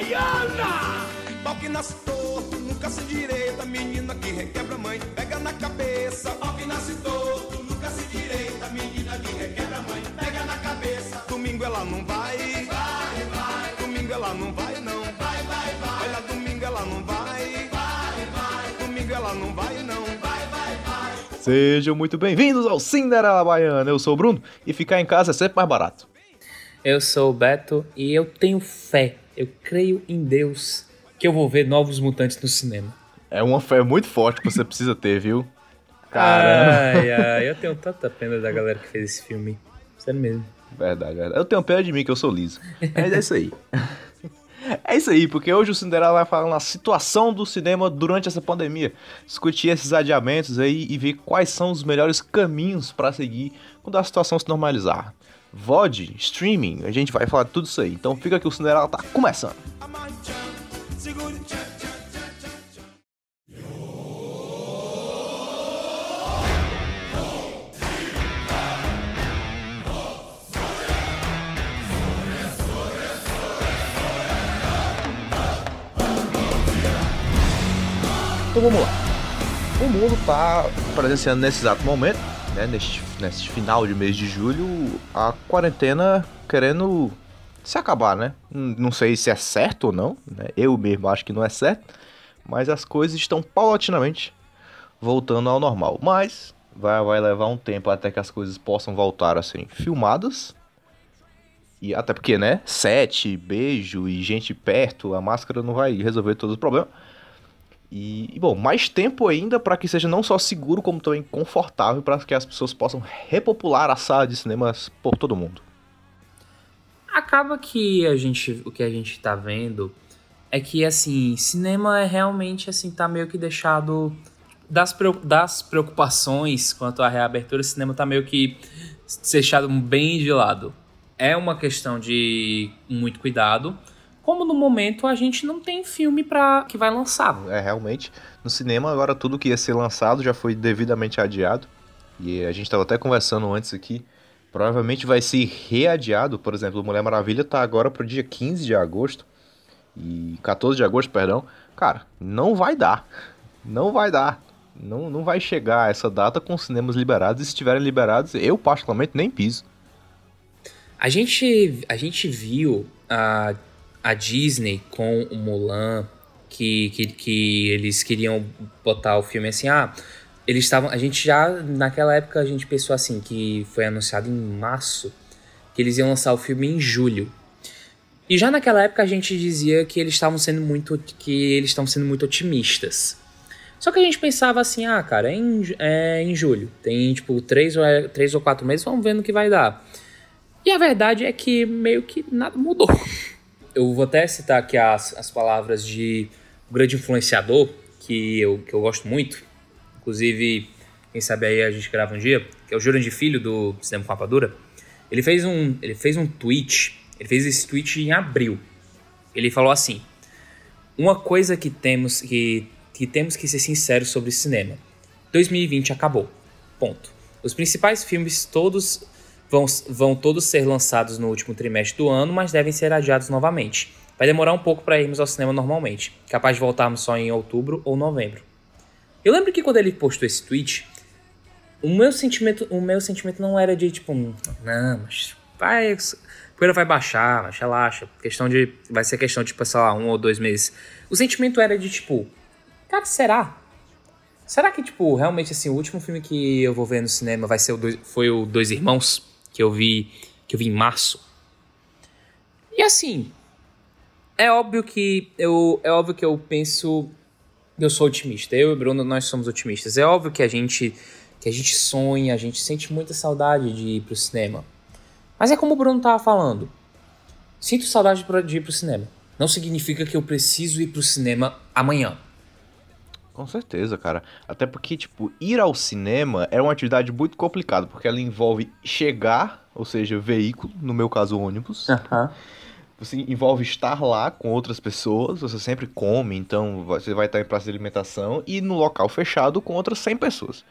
Baiana! Pau que nasce torto, nunca se direita, menina que requebra mãe, pega na cabeça. Pau que nasce torto, nunca se direita, menina que requebra mãe, pega na cabeça. Domingo ela não vai, vai, vai. Domingo ela não vai não, vai, vai, vai. Olha, domingo ela não vai, vai, vai. Domingo ela não vai não, vai, vai, vai. Sejam muito bem-vindos ao Cinderela Baiana. Eu sou o Bruno e ficar em casa é sempre mais barato. Eu sou o Beto e eu tenho fé, eu creio em Deus que eu vou ver Novos Mutantes no cinema. É uma fé muito forte que você precisa ter, viu? Caramba. Ai, ai, eu tenho tanta pena da galera que fez esse filme. Sério mesmo. Verdade, verdade. Eu tenho pena de mim que eu sou liso. Mas é isso aí. É isso aí, porque hoje o Cinderela vai falar na situação do cinema durante essa pandemia. Discutir esses adiamentos aí e ver quais são os melhores caminhos para seguir quando a situação se normalizar. VOD, streaming, a gente vai falar tudo isso aí. Então fica que o Cinderela tá começando. Então vamos lá. O mundo tá presenciando nesse exato momento, né, neste, neste final de mês de julho, a quarentena querendo se acabar, né? Hum, Não sei se é certo ou não, né? Eu mesmo acho que não é certo, mas as coisas estão paulatinamente voltando ao normal. Mas vai, vai levar um tempo até que as coisas possam voltar a serem filmadas. E até porque, né? Sete, beijo e gente perto, a máscara não vai resolver todos os problemas. E, bom, mais tempo ainda para que seja não só seguro, como também confortável para que as pessoas possam repopular a sala de cinemas por todo mundo. Acaba que a gente, o que a gente tá vendo é que, assim, cinema é realmente, assim, tá meio que deixado das, das preocupações quanto à reabertura, o cinema tá meio que deixado bem de lado. É uma questão de muito cuidado, como no momento a gente não tem filme para que vai lançar. É, realmente, no cinema agora tudo que ia ser lançado já foi devidamente adiado. E a gente estava até conversando antes aqui. Provavelmente vai ser readiado, por exemplo, Mulher Maravilha tá agora pro dia 15 de agosto. E 14 de agosto, perdão. Cara, não vai dar. Não vai dar. Não, não vai chegar essa data com os cinemas liberados. E se estiverem liberados, eu particularmente nem piso. A gente, a gente viu a, a Disney com o Mulan, que, que, que eles queriam botar o filme assim, ah, eles estavam, a gente já, naquela época a gente pensou assim, que foi anunciado em março, que eles iam lançar o filme em julho. E já naquela época a gente dizia que eles estavam sendo muito, que eles estavam sendo muito otimistas. Só que a gente pensava assim, ah, cara, é em, é em julho, tem tipo três ou, três ou quatro meses, vamos vendo o que vai dar. E a verdade é que meio que nada mudou. Eu vou até citar aqui as, as palavras de um grande influenciador que eu, que eu gosto muito. Inclusive, quem sabe aí a gente grava um dia, que é o Jurandir Filho do Cinema com Rapadura. Ele fez um, ele fez um tweet, ele fez esse tweet em abril. Ele falou assim: Uma coisa que temos que, que temos que ser sinceros sobre cinema. 2020 acabou. Ponto. Os principais filmes todos vão, vão todos ser lançados no último trimestre do ano, mas devem ser adiados novamente. Vai demorar um pouco para irmos ao cinema normalmente, capaz de voltarmos só em outubro ou novembro. Eu lembro que quando ele postou esse tweet, o meu sentimento, o meu sentimento não era de tipo, não, mas vai, a poeira vai baixar, mas relaxa. Questão de, vai ser questão de, tipo, sei lá, um ou dois meses. O sentimento era de tipo, cara, será? Será que, tipo, realmente, assim, o último filme que eu vou ver no cinema vai ser o dois, foi o Dois Irmãos, que eu vi, que eu vi em março? E assim, é óbvio que eu, é óbvio que eu penso, eu sou otimista. Eu e Bruno, nós somos otimistas. É óbvio que a gente, que a gente sonha, a gente sente muita saudade de ir pro cinema. Mas é como o Bruno tava falando. Sinto saudade de ir pro cinema. Não significa que eu preciso ir pro cinema amanhã. Com certeza, cara. Até porque, tipo, ir ao cinema é uma atividade muito complicada, porque ela envolve chegar, ou seja, veículo, no meu caso, ônibus. Você envolve estar lá com outras pessoas, você sempre come, então você vai estar em praça de alimentação e no local fechado com outras 100 pessoas.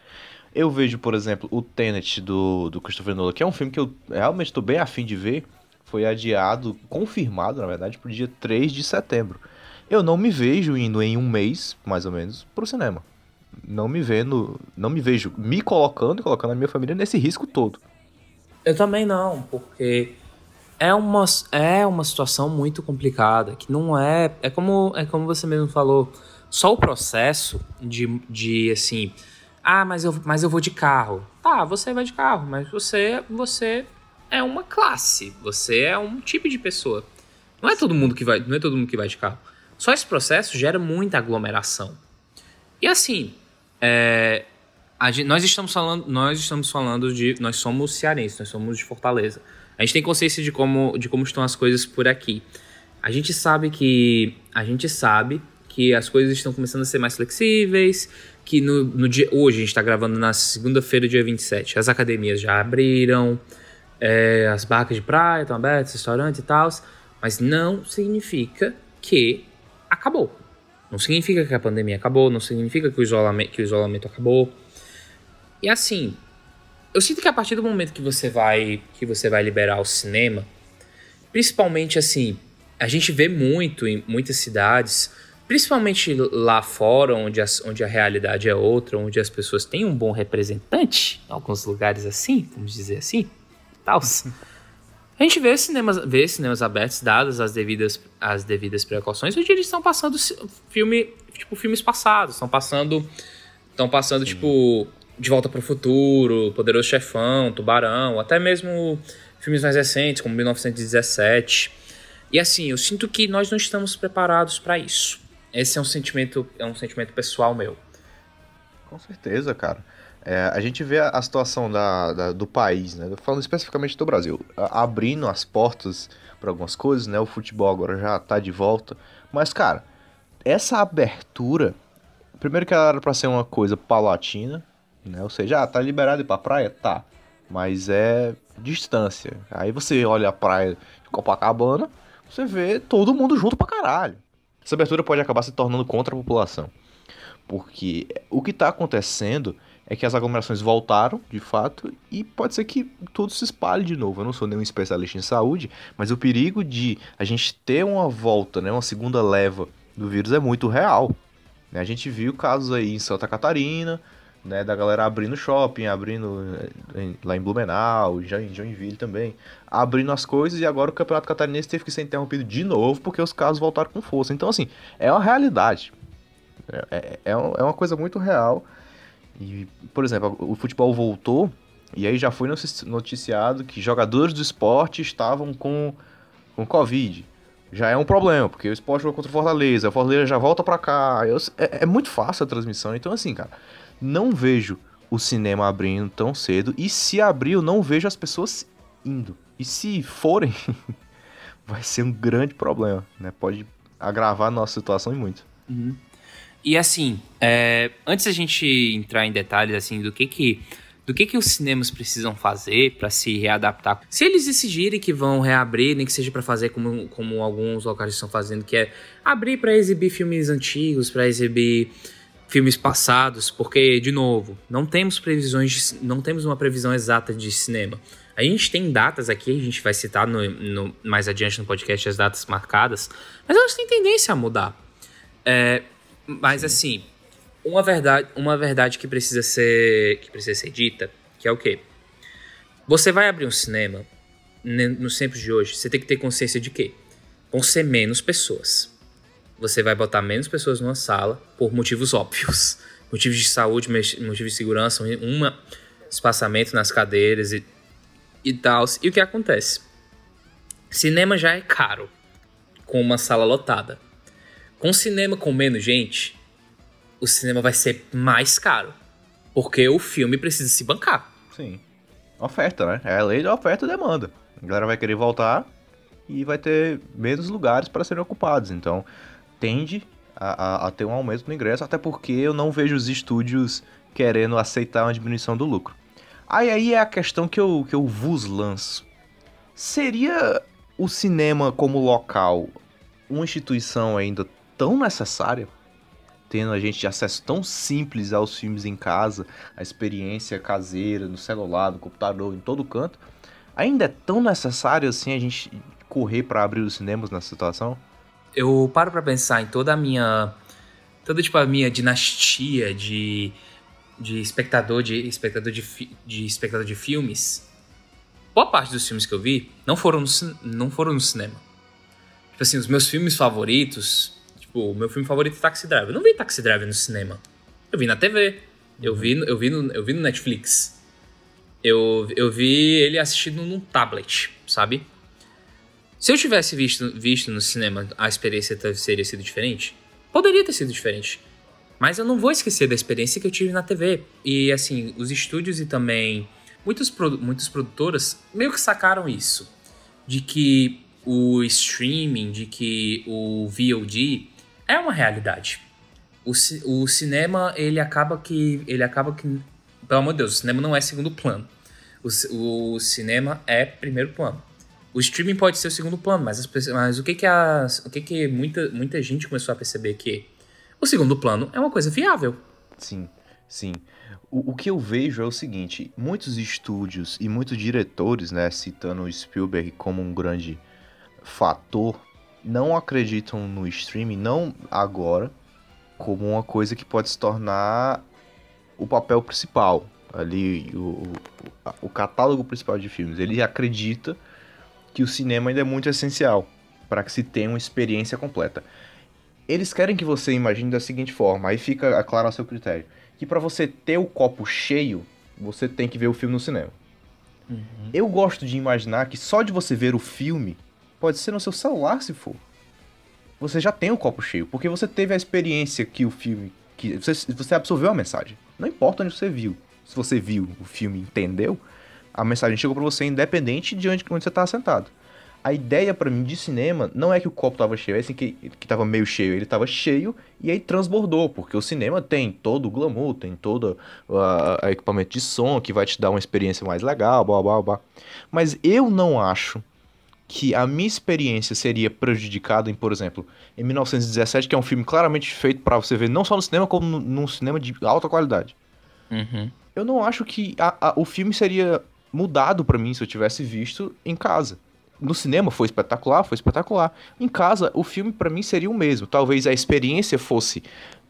Eu vejo, por exemplo, o Tenet do, do Christopher Nolan, que é um filme que eu realmente estou bem afim de ver. foi adiado, confirmado, na verdade, para o dia 3 de setembro. Eu não me vejo indo em um mês, mais ou menos, para o cinema. Não me vendo, não me vejo me colocando e colocando a minha família nesse risco todo. Eu também não, porque é uma, é uma situação muito complicada, que não é, é como, é como você mesmo falou, só o processo de, de assim, ah, mas eu, mas eu vou de carro. Tá, você vai de carro, mas você, você é uma classe, você é um tipo de pessoa. Não é todo mundo que vai, não é todo mundo que vai de carro. Só esse processo gera muita aglomeração. E assim, é, gente, nós estamos falando, nós estamos falando de, nós somos cearenses, nós somos de Fortaleza. A gente tem consciência de como, de como estão as coisas por aqui. A gente sabe que, a gente sabe que as coisas estão começando a ser mais flexíveis, que no, no dia, hoje a gente está gravando na segunda-feira, dia 27, as academias já abriram, é, as barcas de praia estão abertas, restaurantes e tal, mas não significa que acabou. Não significa que a pandemia acabou, não significa que o isolamento, que o isolamento acabou. E assim, eu sinto que a partir do momento que você vai que você vai liberar o cinema, principalmente assim, a gente vê muito em muitas cidades, principalmente lá fora, onde, as, onde a realidade é outra, onde as pessoas têm um bom representante, em alguns lugares assim, vamos dizer assim, tals. A gente vê cinemas, vê cinemas abertos, dadas as devidas, as devidas precauções, onde eles estão passando filme, tipo, filmes passados, estão passando, estão passando, Sim. tipo, De Volta para o Futuro, Poderoso Chefão, Tubarão, até mesmo filmes mais recentes, como 1917. E assim, eu sinto que nós não estamos preparados para isso. Esse é um sentimento, é um sentimento pessoal meu. Com certeza, cara. É, a gente vê a, situação da, da, do país, né? Falando especificamente do Brasil, abrindo as portas para algumas coisas, né? O futebol agora já tá de volta. Mas, cara, essa abertura, primeiro que ela era para ser uma coisa palatina, né? Ou seja, ah, tá liberado ir pra praia? Tá. Mas é distância. Aí você olha a praia de Copacabana, você vê todo mundo junto pra caralho. Essa abertura pode acabar se tornando contra a população. Porque o que está acontecendo é que as aglomerações voltaram, de fato, e pode ser que tudo se espalhe de novo. Eu não sou nenhum especialista em saúde, mas o perigo de a gente ter uma volta, né, uma segunda leva do vírus é muito real. Né? A gente viu casos aí em Santa Catarina, né, da galera abrindo shopping, abrindo eh, lá em Blumenau, já em Joinville também, abrindo as coisas e agora o Campeonato Catarinense teve que ser interrompido de novo porque os casos voltaram com força. Então, assim, é uma realidade. É, é, é, é uma coisa muito real e, por exemplo, o futebol voltou e aí já foi noticiado que jogadores do esporte estavam com, com Covid. Já é um problema, porque o esporte jogou contra o Fortaleza, o Fortaleza já volta pra cá. Eu, é, é muito fácil a transmissão. Então, assim, cara, não vejo o cinema abrindo tão cedo. E se abrir, eu não vejo as pessoas indo. E se forem, vai ser um grande problema, né? Pode agravar a nossa situação e muito. Uhum. E assim, é, antes da gente entrar em detalhes assim do que que do que que os cinemas precisam fazer para se readaptar. Se eles decidirem que vão reabrir, nem que seja para fazer como, como alguns locais estão fazendo, que é abrir para exibir filmes antigos, para exibir filmes passados, porque de novo, não temos previsões, de, não temos uma previsão exata de cinema. A gente tem datas aqui, a gente vai citar no, no, mais adiante no podcast as datas marcadas, mas elas têm tendência a mudar. É, mas assim, uma verdade, uma verdade que precisa ser que precisa ser dita, que é o quê? Você vai abrir um cinema nos tempos de hoje, você tem que ter consciência de que vão ser menos pessoas. Você vai botar menos pessoas numa sala por motivos óbvios. Motivos de saúde, motivos de segurança, um espaçamento nas cadeiras e, e tal. E o que acontece? Cinema já é caro com uma sala lotada. Com cinema com menos gente, o cinema vai ser mais caro. Porque o filme precisa se bancar. Sim. Oferta, né? É a lei da oferta e demanda. A galera vai querer voltar e vai ter menos lugares para serem ocupados. Então, tende a, a, a, ter um aumento no ingresso, até porque eu não vejo os estúdios querendo aceitar uma diminuição do lucro. Aí, aí é a questão que eu, que eu vos lanço. Seria o cinema como local uma instituição ainda tão necessária, tendo a gente acesso tão simples aos filmes em casa, a experiência caseira, no celular, no computador, em todo canto, Ainda é tão necessário assim a gente correr para abrir os cinemas nessa situação? Eu paro para pensar em toda a minha toda tipo a minha dinastia de de espectador de espectador de, de espectador de filmes. Boa parte dos filmes que eu vi não foram no, não foram no cinema. Tipo assim, os meus filmes favoritos, tipo, meu filme favorito é Taxi Driver. Eu não vi Taxi Driver no cinema. Eu vi na TV. Eu vi, eu vi, no, eu vi no Netflix. Eu, eu vi ele assistindo num tablet, sabe? Se eu tivesse visto, visto no cinema, a experiência teria sido diferente? Poderia ter sido diferente. Mas eu não vou esquecer da experiência que eu tive na TV. E assim, os estúdios e também muitos, muitas produtoras meio que sacaram isso. De que o streaming, de que o VOD é uma realidade. O, o cinema, ele acaba que. Ele acaba que. Pelo amor de Deus, o cinema não é segundo plano. O, o cinema é primeiro plano. O streaming pode ser o segundo plano, mas, as, mas o que que, as, o que, que muita, muita gente começou a perceber que o segundo plano é uma coisa viável. Sim, sim. O, o que eu vejo é o seguinte: muitos estúdios e muitos diretores, né, citando o Spielberg como um grande fator, não acreditam no streaming, não agora, como uma coisa que pode se tornar o papel principal ali, o, o, catálogo principal de filmes. Ele acredita que o cinema ainda é muito essencial para que se tenha uma experiência completa. Eles querem que você imagine da seguinte forma, aí fica claro a seu critério, que para você ter o copo cheio, você tem que ver o filme no cinema. Uhum. Eu gosto de imaginar que só de você ver o filme, pode ser no seu celular se for, você já tem o copo cheio, porque você teve a experiência que o filme, que você, você absorveu a mensagem. Não importa onde você viu, se você viu o filme, entendeu, a mensagem chegou para você independente de onde, onde você tá sentado. A ideia para mim de cinema não é que o copo tava cheio, é assim que, que tava meio cheio, ele tava cheio e aí transbordou, porque o cinema tem todo o glamour, tem todo o equipamento de som que vai te dar uma experiência mais legal, blá blá blá. Mas eu não acho que a minha experiência seria prejudicada em, por exemplo, em 1917, que é um filme claramente feito para você ver não só no cinema, como num cinema de alta qualidade. Uhum. Eu não acho que a, a, o filme seria mudado para mim se eu tivesse visto em casa. No cinema foi espetacular, foi espetacular. Em casa, o filme para mim seria o mesmo. Talvez a experiência fosse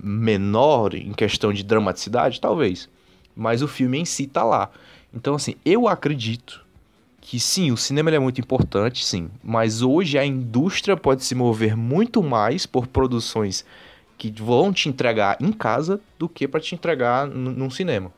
menor em questão de dramaticidade, talvez. Mas o filme em si tá lá. Então, assim, eu acredito que sim, o cinema é muito importante, sim. Mas hoje a indústria pode se mover muito mais por produções que vão te entregar em casa do que para te entregar num cinema.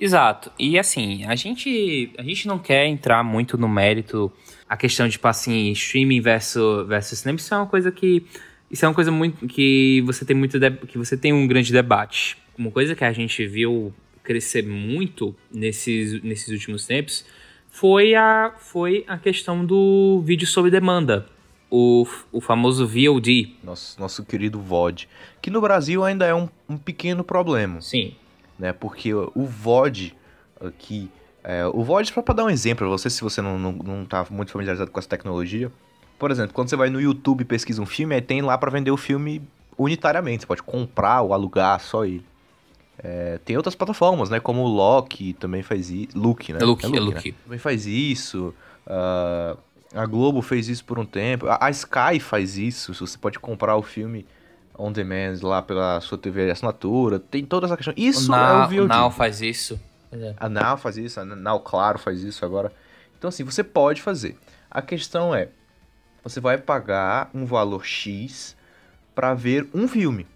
Exato. E assim, a gente, a gente não quer entrar muito no mérito a questão de, tipo assim, streaming versus, versus cinema. Isso é uma coisa que. Isso é uma coisa muito. que você tem muito. que você tem um grande debate. Uma coisa que a gente viu crescer muito nesses, nesses últimos tempos foi a, foi a questão do vídeo sob demanda. O, o famoso VOD. Nosso, nosso querido VOD. Que no Brasil ainda é um, um pequeno problema. Sim né? Porque o VOD aqui, é, o VOD, para dar um exemplo para você, se você não, não, não tá muito familiarizado com essa tecnologia, por exemplo, quando você vai no YouTube e pesquisa um filme, aí tem lá para vender o filme unitariamente, você pode comprar ou alugar só ele. É, tem outras plataformas, né? Como o Loki também faz isso. Look, né? É Look, é Look, é Look. Né? Também faz isso. Uh, a Globo fez isso por um tempo. A, a Sky faz isso. Você pode comprar o filme on demand lá pela sua TV de assinatura, tem toda essa questão. Isso o Now, é o VOD. O Now faz isso. É. A Now faz isso, a Now Claro faz isso agora. Então assim, você pode fazer. A questão é, você vai pagar um valor X para ver um filme.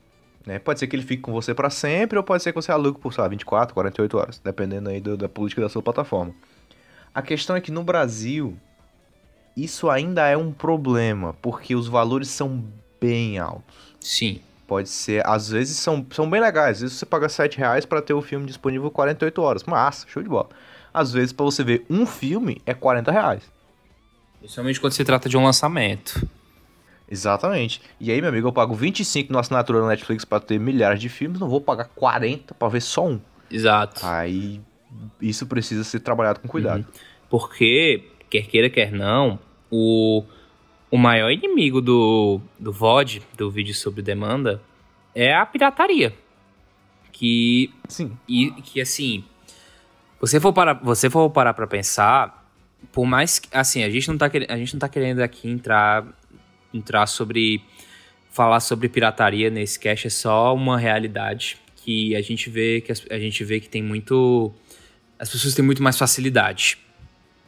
Né? Pode ser que ele fique com você para sempre, ou pode ser que você alugue por, sei lá, 24, 48 horas, dependendo aí do, da política da sua plataforma. A questão é que no Brasil, isso ainda é um problema, porque os valores são bem altos. Sim. Pode ser, às vezes são, são bem legais. Às vezes você paga 7 reais pra ter o filme disponível 48 horas. Massa, show de bola. Às vezes, para você ver um filme, é 40 reais. Principalmente quando se trata de um lançamento. Exatamente. E aí, meu amigo, eu pago 25 na assinatura da Netflix para ter milhares de filmes, não vou pagar 40 para ver só um. Exato. Aí isso precisa ser trabalhado com cuidado. Uhum. Porque, quer queira, quer não, o o maior inimigo do, do VOD, do vídeo sobre demanda, é a pirataria. Que. Sim. E que assim. Você for parar, você for parar pra pensar, por mais que, assim, a gente não tá, a gente não tá querendo aqui entrar, entrar sobre, falar sobre pirataria nesse cast, é só uma realidade que a gente vê que a gente vê que tem muito, as pessoas têm muito mais facilidade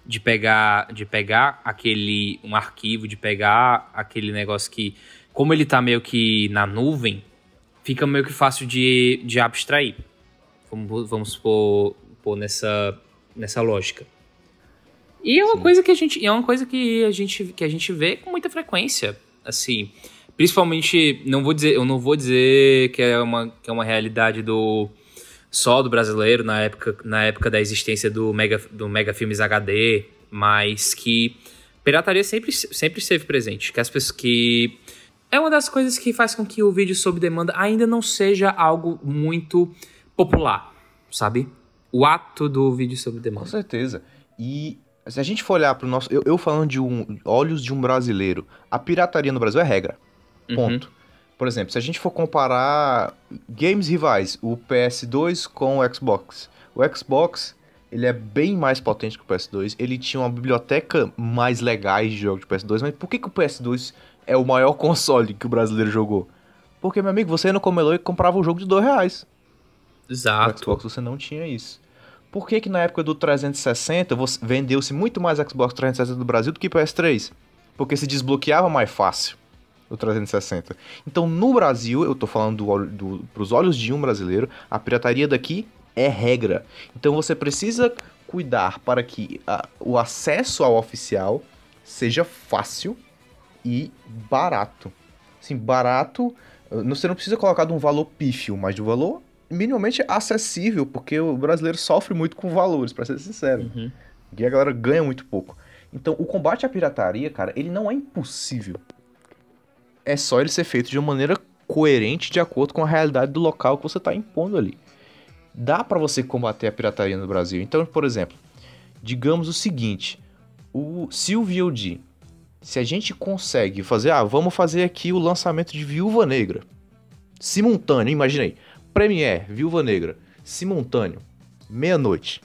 de pegar, de pegar aquele, um arquivo, de pegar aquele negócio que, como ele tá meio que na nuvem, fica meio que fácil de, de abstrair. Vamos, vamos pôr, pôr nessa, nessa lógica. E é uma Sim. coisa que a gente, é uma coisa que a gente, que a gente vê com muita frequência, assim, principalmente, não vou dizer, eu não vou dizer que é uma, que é uma realidade do só do brasileiro na época, na época da existência do Mega, do Mega Filmes HD, mas que pirataria sempre, sempre esteve presente, que as pessoas que é uma das coisas que faz com que o vídeo sob demanda ainda não seja algo muito popular, sabe? O ato do vídeo sob demanda. Com certeza. E se a gente for olhar para o nosso. Eu, eu, falando de um, olhos de um brasileiro, a pirataria no Brasil é regra. Uhum. Ponto. Uhum. Por exemplo, se a gente for comparar games rivais, o PS2 com o Xbox. O Xbox, ele é bem mais potente que o PS2. Ele tinha uma biblioteca mais legais de jogos de PS2. Mas por que, que o PS2 é o maior console que o brasileiro jogou? Porque, meu amigo, você ia no Comelô e comprava um jogo de dois reais. Exato. No Xbox você não tinha isso. Por que que na época do 360 vendeu-se muito mais Xbox 360 do Brasil do que PS3? Porque se desbloqueava mais fácil o 360. Então, no Brasil, eu tô falando do, do, pros olhos de um brasileiro, a pirataria daqui é regra. Então, você precisa cuidar para que a, o acesso ao oficial seja fácil e barato. Assim, barato, você não precisa colocar de um valor pífio, mas de um valor minimamente acessível, porque o brasileiro sofre muito com valores, para ser sincero. Uhum. E a galera ganha muito pouco. Então, o combate à pirataria, cara, ele não é impossível. É só ele ser feito de uma maneira coerente, de acordo com a realidade do local que você está impondo ali. Dá para você combater a pirataria no Brasil. Então, por exemplo, digamos o seguinte: o, se o VOD, se a gente consegue fazer, ah, vamos fazer aqui o lançamento de Viúva Negra simultâneo, imaginei Premiere, Viúva Negra, simultâneo, meia-noite.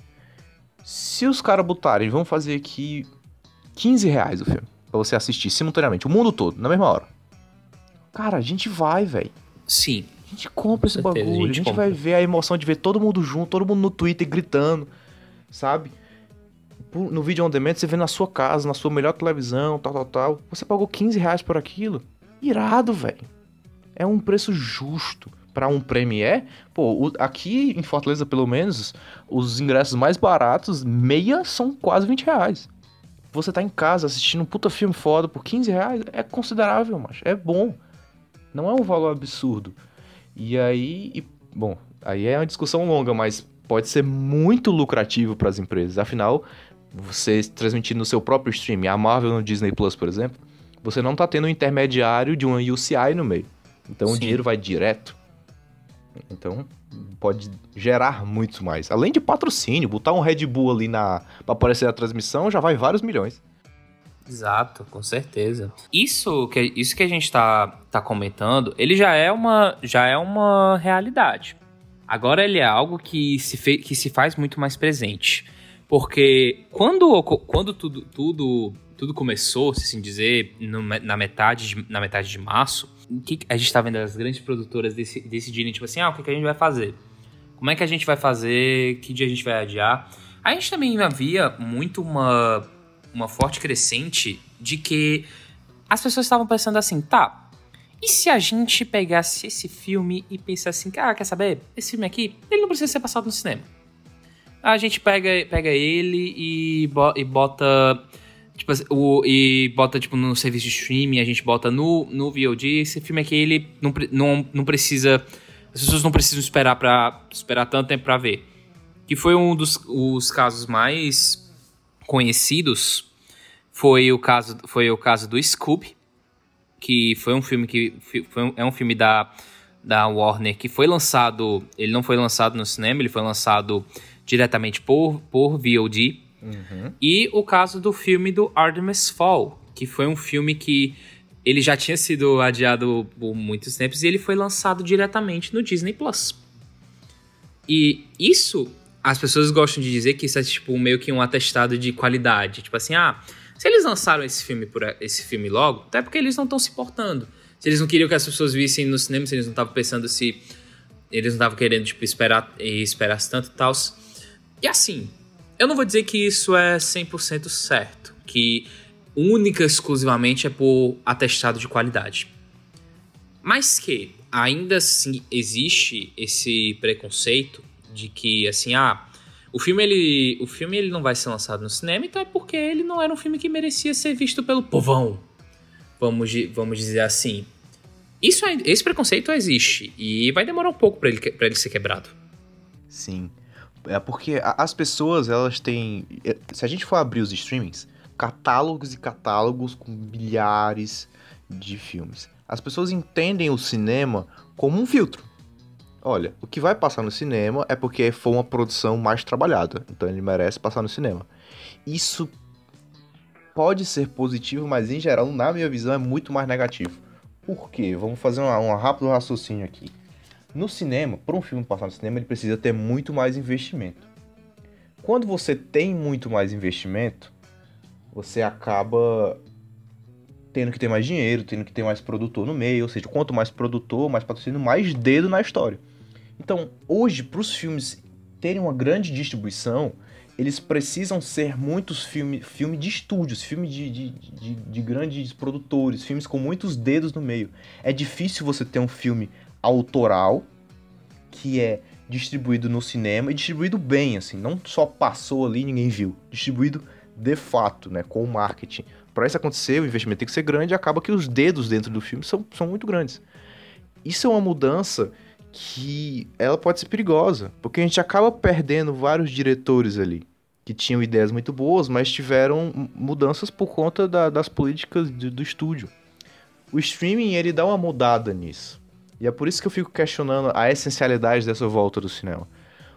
Se os caras botarem, vão fazer aqui 15 reais o filme, pra você assistir simultaneamente, o mundo todo, na mesma hora. Cara, a gente vai, velho. Sim. A gente compra esse bagulho, a gente, a gente vai ver a emoção de ver todo mundo junto, todo mundo no Twitter gritando, sabe? No vídeo on demand, você vê na sua casa, na sua melhor televisão, tal, tal, tal. Você pagou 15 reais por aquilo. Irado, velho. É um preço justo para um Premiere, pô, o, aqui em Fortaleza, pelo menos, os ingressos mais baratos, meia, são quase 20 reais. Você tá em casa assistindo um puta filme foda por 15 reais, é considerável, mas é bom. Não é um valor absurdo. E aí, e, bom, aí é uma discussão longa, mas pode ser muito lucrativo para as empresas. Afinal, você transmitindo no seu próprio stream, a Marvel no Disney Plus, por exemplo, você não tá tendo um intermediário de uma UCI no meio. Então Sim. o dinheiro vai direto então, pode gerar muito mais. Além de patrocínio, botar um Red Bull ali na para aparecer na transmissão já vai vários milhões. Exato, com certeza. Isso que isso que a gente está tá comentando, ele já é uma já é uma realidade. Agora ele é algo que se, fe, que se faz muito mais presente. Porque quando, quando tudo, tudo, tudo começou, se assim dizer, no, na, metade de, na metade de março, que a gente tá vendo as grandes produtoras decidirem, tipo assim, ah, o que, que a gente vai fazer? Como é que a gente vai fazer? Que dia a gente vai adiar? A gente também havia muito uma, uma forte crescente de que as pessoas estavam pensando assim, tá, e se a gente pegasse esse filme e pensasse assim, ah, quer saber? Esse filme aqui, ele não precisa ser passado no cinema. A gente pega, pega ele e, e bota Tipo, o, e bota, tipo, no serviço de streaming, a gente bota no, no VOD. Esse filme aqui, ele não, não, não precisa... As pessoas não precisam esperar para esperar tanto tempo para ver. Que foi um dos os casos mais conhecidos. Foi o caso, foi o caso do Scooby. Que foi um filme que... Foi é um filme da, da Warner que foi lançado... Ele não foi lançado no cinema, ele foi lançado diretamente por, por VOD Uhum. E o caso do filme do Artemis Fall, que foi um filme que ele já tinha sido adiado por muitos tempos e ele foi lançado diretamente no Disney Plus. E isso as pessoas gostam de dizer que isso é tipo meio que um atestado de qualidade. Tipo assim, ah, se eles lançaram esse filme por esse filme logo, até porque eles não estão se portando. Se eles não queriam que as pessoas vissem no cinema, se eles não estavam pensando se eles não estavam querendo tipo esperar e esperasse tanto e tal. E assim, eu não vou dizer que isso é 100% certo, que única exclusivamente é por atestado de qualidade. Mas que ainda assim existe esse preconceito de que assim, ah, o filme ele, o filme ele não vai ser lançado no cinema, então é porque ele não era um filme que merecia ser visto pelo povão. Vamos, vamos dizer assim. Isso é, esse preconceito existe e vai demorar um pouco para ele, pra ele ser quebrado. Sim. É porque as pessoas, elas têm. É, se a gente for abrir os streamings, catálogos e catálogos com milhares de filmes. As pessoas entendem o cinema como um filtro. Olha, o que vai passar no cinema é porque foi uma produção mais trabalhada, então ele merece passar no cinema. Isso pode ser positivo, mas em geral, na minha visão, é muito mais negativo. Por quê? Vamos fazer um, um rápido raciocínio aqui. No cinema, para um filme passar no cinema, ele precisa ter muito mais investimento. Quando você tem muito mais investimento, você acaba tendo que ter mais dinheiro, tendo que ter mais produtor no meio, ou seja, quanto mais produtor, mais patrocínio, mais dedo na história. Então, hoje, para os filmes terem uma grande distribuição, eles precisam ser muitos filmes filme de estúdios, filme de, de, de, de, grandes produtores, filmes com muitos dedos no meio. É difícil você ter um filme autoral que é distribuído no cinema e distribuído bem, assim, não só passou ali e ninguém viu, distribuído de fato, né, com o marketing. Para isso acontecer, o investimento tem que ser grande e acaba que os dedos dentro do filme são, são muito grandes. Isso é uma mudança que ela pode ser perigosa, porque a gente acaba perdendo vários diretores ali que tinham ideias muito boas, mas tiveram mudanças por conta da, das políticas do, do estúdio. O streaming ele dá uma mudada nisso. E é por isso que eu fico questionando a essencialidade dessa volta do cinema.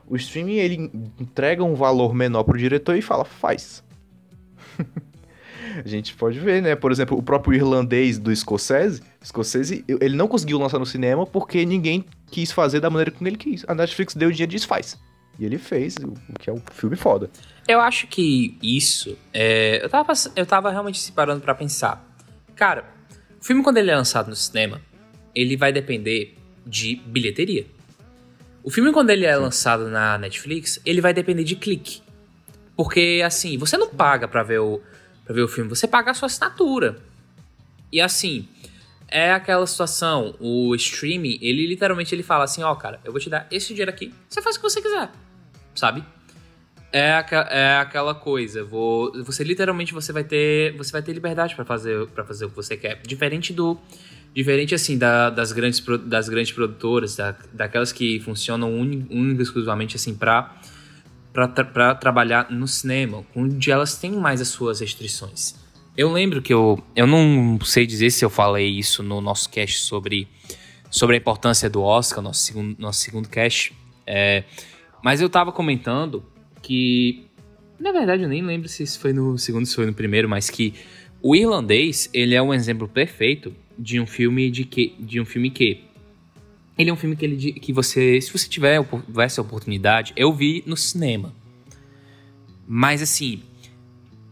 O streaming ele entrega um valor menor pro diretor e fala, faz. a gente pode ver, né? Por exemplo, o próprio irlandês do Scorsese, Scorsese, ele não conseguiu lançar no cinema porque ninguém quis fazer da maneira como ele quis. A Netflix deu o dinheiro e disse, faz. E ele fez, o que é um filme foda. Eu acho que isso. É... Eu, tava, eu tava realmente se parando para pensar. Cara, o filme, quando ele é lançado no cinema, ele vai depender de bilheteria. O filme, quando ele é lançado na Netflix, ele vai depender de clique. Porque, assim, você não paga pra ver o, pra ver o filme, você paga a sua assinatura. E, assim, é aquela situação, o streaming, ele literalmente ele fala assim, ó, oh, cara, eu vou te dar esse dinheiro aqui, você faz o que você quiser, sabe? É, é aquela coisa, vou, você literalmente você vai ter, você vai ter liberdade para fazer para fazer o que você quer, diferente do diferente assim da, das grandes das grandes produtoras, da, daquelas que funcionam única exclusivamente assim para para trabalhar no cinema, onde elas têm mais as suas restrições. Eu lembro que eu. Eu não sei dizer se eu falei isso no nosso cast sobre, sobre a importância do Oscar, nosso segundo, nosso segundo cast. É, mas eu tava comentando que. Na verdade, eu nem lembro se isso foi no segundo se foi no primeiro, mas que o irlandês ele é um exemplo perfeito de um filme de que. De um filme que. Ele é um filme que, ele, que você. Se você tiver essa oportunidade, eu vi no cinema. Mas assim,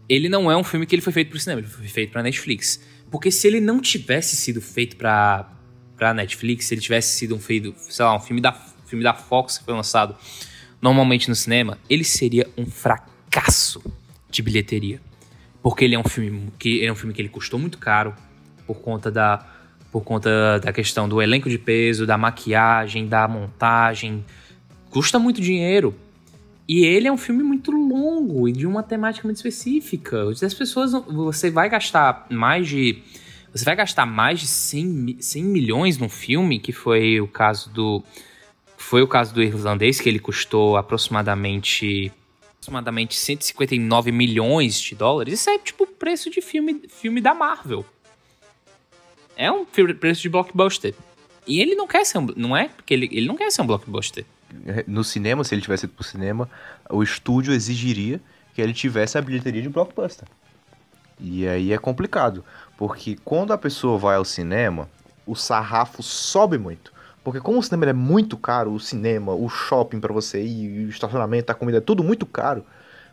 ele não é um filme que ele foi feito pro cinema, ele foi feito pra Netflix. Porque se ele não tivesse sido feito pra, pra Netflix, se ele tivesse sido um feito, sei lá, um filme da, filme da Fox que foi lançado normalmente no cinema, ele seria um fracasso de bilheteria. Porque ele é um filme que é um filme que ele custou muito caro por conta da por conta da questão do elenco de peso, da maquiagem, da montagem. Custa muito dinheiro. E ele é um filme muito longo e de uma temática muito específica. As pessoas. Você vai gastar mais de. Você vai gastar mais de 100, 100 milhões num filme, que foi o caso do. Foi o caso do irlandês, que ele custou aproximadamente. Aproximadamente 159 milhões de dólares. Isso é tipo o preço de filme, filme da Marvel. É um preço de blockbuster. E ele não quer ser um. Não é? Porque ele, ele não quer ser um blockbuster no cinema, se ele tivesse ido pro cinema, o estúdio exigiria que ele tivesse a bilheteria de blockbuster. E aí é complicado, porque quando a pessoa vai ao cinema, o sarrafo sobe muito. Porque como o cinema é muito caro, o cinema, o shopping para você ir, o estacionamento, a comida é tudo muito caro,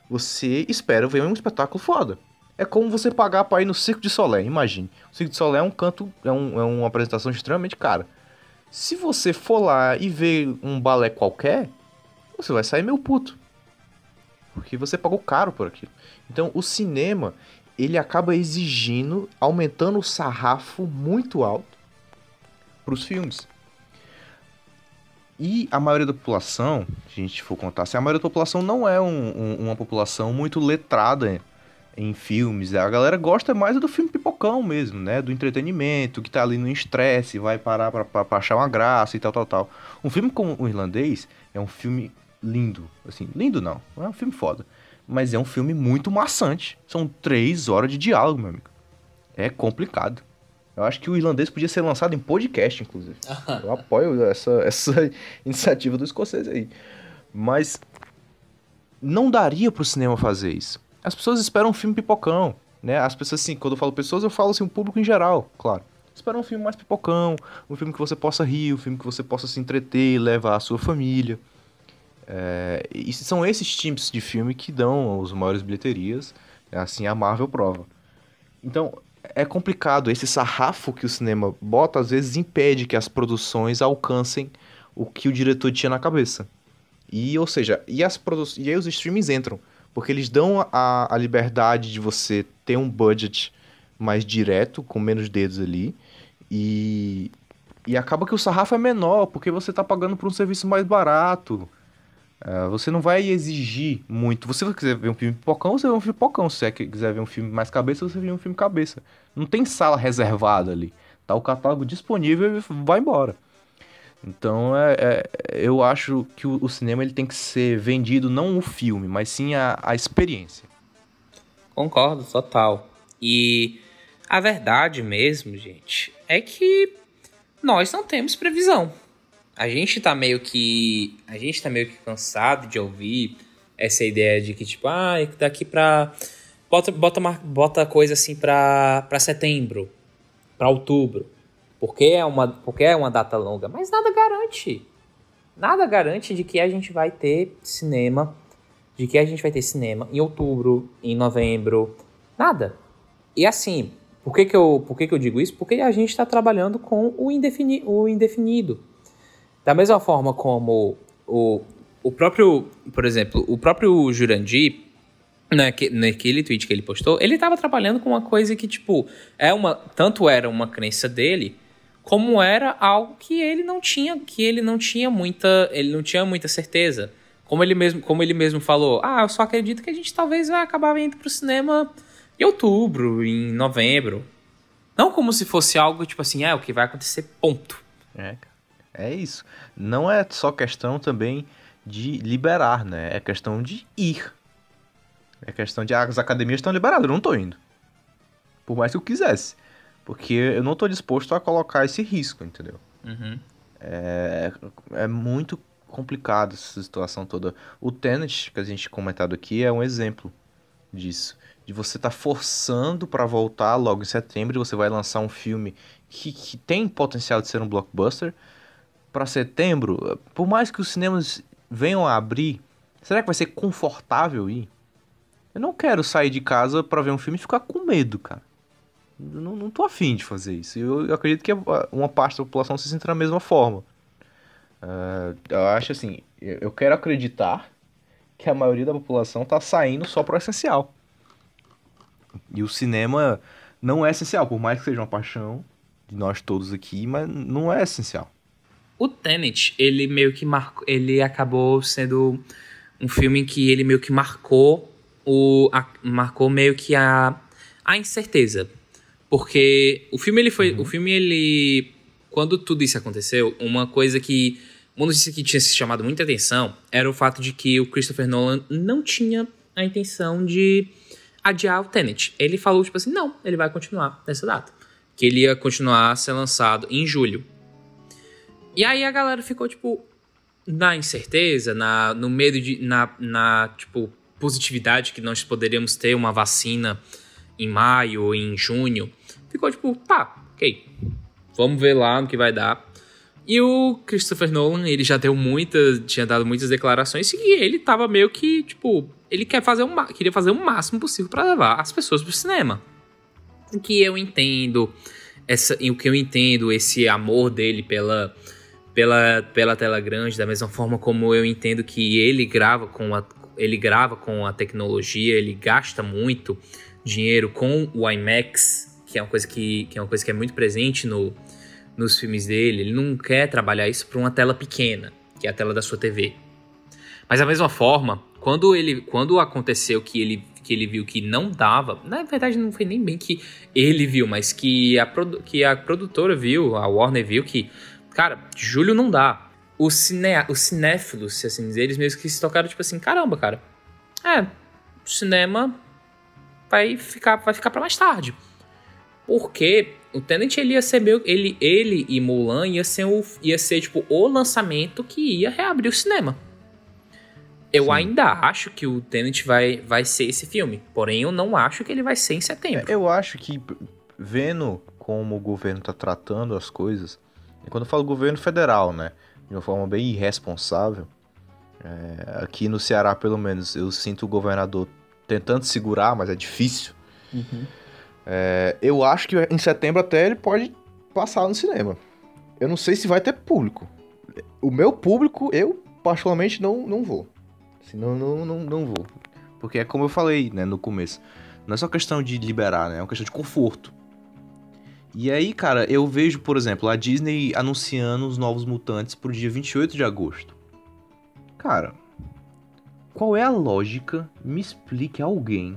você espera ver um espetáculo foda. É como você pagar pra ir no Circo de Solé, imagine. O Circo de Solé é um canto, é, um, é uma apresentação extremamente cara. Se você for lá e ver um balé qualquer, você vai sair meio puto. Porque você pagou caro por aquilo. Então o cinema, ele acaba exigindo, aumentando o sarrafo muito alto para os filmes. E a maioria da população, se a gente for contar, assim, a maioria da população não é um, um, uma população muito letrada em filmes. A galera gosta mais do filme pipocão mesmo, né? Do entretenimento, que tá ali no estresse, vai parar pra, pra, pra, achar uma graça e tal, tal, tal. Um filme como o Irlandês é um filme lindo. Assim, lindo não, não é um filme foda. Mas é um filme muito maçante. São três horas de diálogo, meu amigo. É complicado. Eu acho que o irlandês podia ser lançado em podcast, inclusive. Eu apoio essa, essa iniciativa do escocês aí. Mas não daria pro cinema fazer isso. As pessoas esperam um filme pipocão, né? As pessoas, assim, quando eu falo pessoas, eu falo assim, o público em geral, claro. Esperam um filme mais pipocão, um filme que você possa rir, um filme que você possa se entreter, levar a sua família. É, e são esses tipos de filme que dão as maiores bilheterias, assim a Marvel prova. Então, é complicado. Esse sarrafo que o cinema bota, às vezes, impede que as produções alcancem o que o diretor tinha na cabeça. E, ou seja, e, as produ e aí os streamings entram. Porque eles dão a, a liberdade de você ter um budget mais direto, com menos dedos ali. E, e acaba que o sarrafo é menor, porque você está pagando por um serviço mais barato. Uh, você não vai exigir muito. Você quiser ver um filme pipocão, você vê um filme pipocão. Se você quiser ver um filme mais cabeça, você vê um filme cabeça. Não tem sala reservada ali. Tá o catálogo disponível e vai embora. Então é, é, eu acho que o, o, cinema ele tem que ser vendido não o filme, mas sim a, a experiência. Concordo, total. E a verdade mesmo, gente, é que nós não temos previsão a gente tá meio que. A gente tá meio que cansado de ouvir essa ideia de que, tipo, ah, daqui pra. Bota, bota, bota coisa assim pra, pra setembro, pra outubro. Porque é, uma, porque é uma data longa. Mas nada garante. Nada garante de que a gente vai ter cinema. De que a gente vai ter cinema em outubro, em novembro. Nada. E assim, por que, que, eu, por que, que eu digo isso? Porque a gente está trabalhando com o, indefini, o indefinido. Da mesma forma como o, o próprio, por exemplo, o próprio Jurandir, naquele tweet que ele postou, ele estava trabalhando com uma coisa que, tipo, é uma, tanto era uma crença dele, como era algo que ele não tinha, que ele não tinha muita, ele não tinha muita certeza. Como ele mesmo, como ele mesmo falou, ah, eu só acredito que a gente talvez vai acabar indo pro cinema em outubro, em novembro. Não como se fosse algo tipo assim, é o que vai acontecer, ponto. É, é isso. Não é só questão também de liberar, né? É questão de ir. É questão de ah, as academias estão liberadas, eu não estou indo. Por mais que eu quisesse. Porque eu não estou disposto a colocar esse risco, entendeu? Uhum. É, é muito complicado essa situação toda. O Tenet, que a gente comentado aqui, é um exemplo disso. De você estar tá forçando para voltar logo em setembro, você vai lançar um filme que, que tem potencial de ser um blockbuster, para setembro, por mais que os cinemas venham a abrir, será que vai ser confortável ir? Eu não quero sair de casa para ver um filme e ficar com medo, cara. Não, não tô afim de fazer isso. Eu, eu acredito que uma parte da população se sinta da mesma forma. Uh, eu acho assim, eu quero acreditar que a maioria da população tá saindo só pro essencial. E o cinema não é essencial, por mais que seja uma paixão de nós todos aqui, mas não é essencial. O Tenet, ele meio que marcou. Ele acabou sendo um filme que ele meio que marcou o. A, marcou meio que a, a incerteza. Porque o filme ele foi. Uhum. O filme ele. Quando tudo isso aconteceu, uma coisa que. Uma notícia que tinha se chamado muita atenção era o fato de que o Christopher Nolan não tinha a intenção de adiar o Tenet. Ele falou, tipo assim, não, ele vai continuar nessa data. Que ele ia continuar a ser lançado em julho. E aí a galera ficou, tipo, na incerteza, na, no medo de. Na, na, tipo, positividade que nós poderíamos ter uma vacina em maio ou em junho. Ficou tipo, tá, ok. Vamos ver lá no que vai dar. E o Christopher Nolan, ele já deu muitas, tinha dado muitas declarações e ele tava meio que, tipo, ele quer fazer um, queria fazer o máximo possível para levar as pessoas pro cinema. O que eu entendo, essa, o que eu entendo esse amor dele pela pela, pela tela grande, da mesma forma como eu entendo que ele grava com a, ele grava com a tecnologia, ele gasta muito dinheiro com o IMAX, que é uma coisa que, que é uma coisa que é muito presente no, nos filmes dele. Ele não quer trabalhar isso para uma tela pequena, que é a tela da sua TV. Mas da mesma forma, quando ele quando aconteceu que ele que ele viu que não dava, na verdade não foi nem bem que ele viu, mas que a, que a produtora viu, a Warner viu que Cara, julho não dá. Os, cine, os cinéfilos, se assim dizer, eles mesmo que se tocaram, tipo assim, caramba, cara. É, o cinema vai ficar, vai ficar pra mais tarde. Porque o Tenet ele ia ser meio. Ele, ele e Mulan ia ser, o, ia ser tipo o lançamento que ia reabrir o cinema. Eu Sim. ainda acho que o Tenet vai, vai ser esse filme. Porém, eu não acho que ele vai ser em setembro. É, eu acho que, vendo como o governo tá tratando as coisas, e quando eu falo governo federal, né? De uma forma bem irresponsável. É, aqui no Ceará, pelo menos, eu sinto o governador tentando segurar, mas é difícil. Uhum. É, eu acho que em setembro até ele pode passar no cinema. Eu não sei se vai ter público. O meu público, eu particularmente não, não vou. Assim, não, não, não, não vou. Porque é como eu falei né, no começo. Não é só questão de liberar, né? É uma questão de conforto. E aí, cara, eu vejo, por exemplo, a Disney anunciando os novos mutantes pro dia 28 de agosto. Cara, qual é a lógica? Me explique alguém.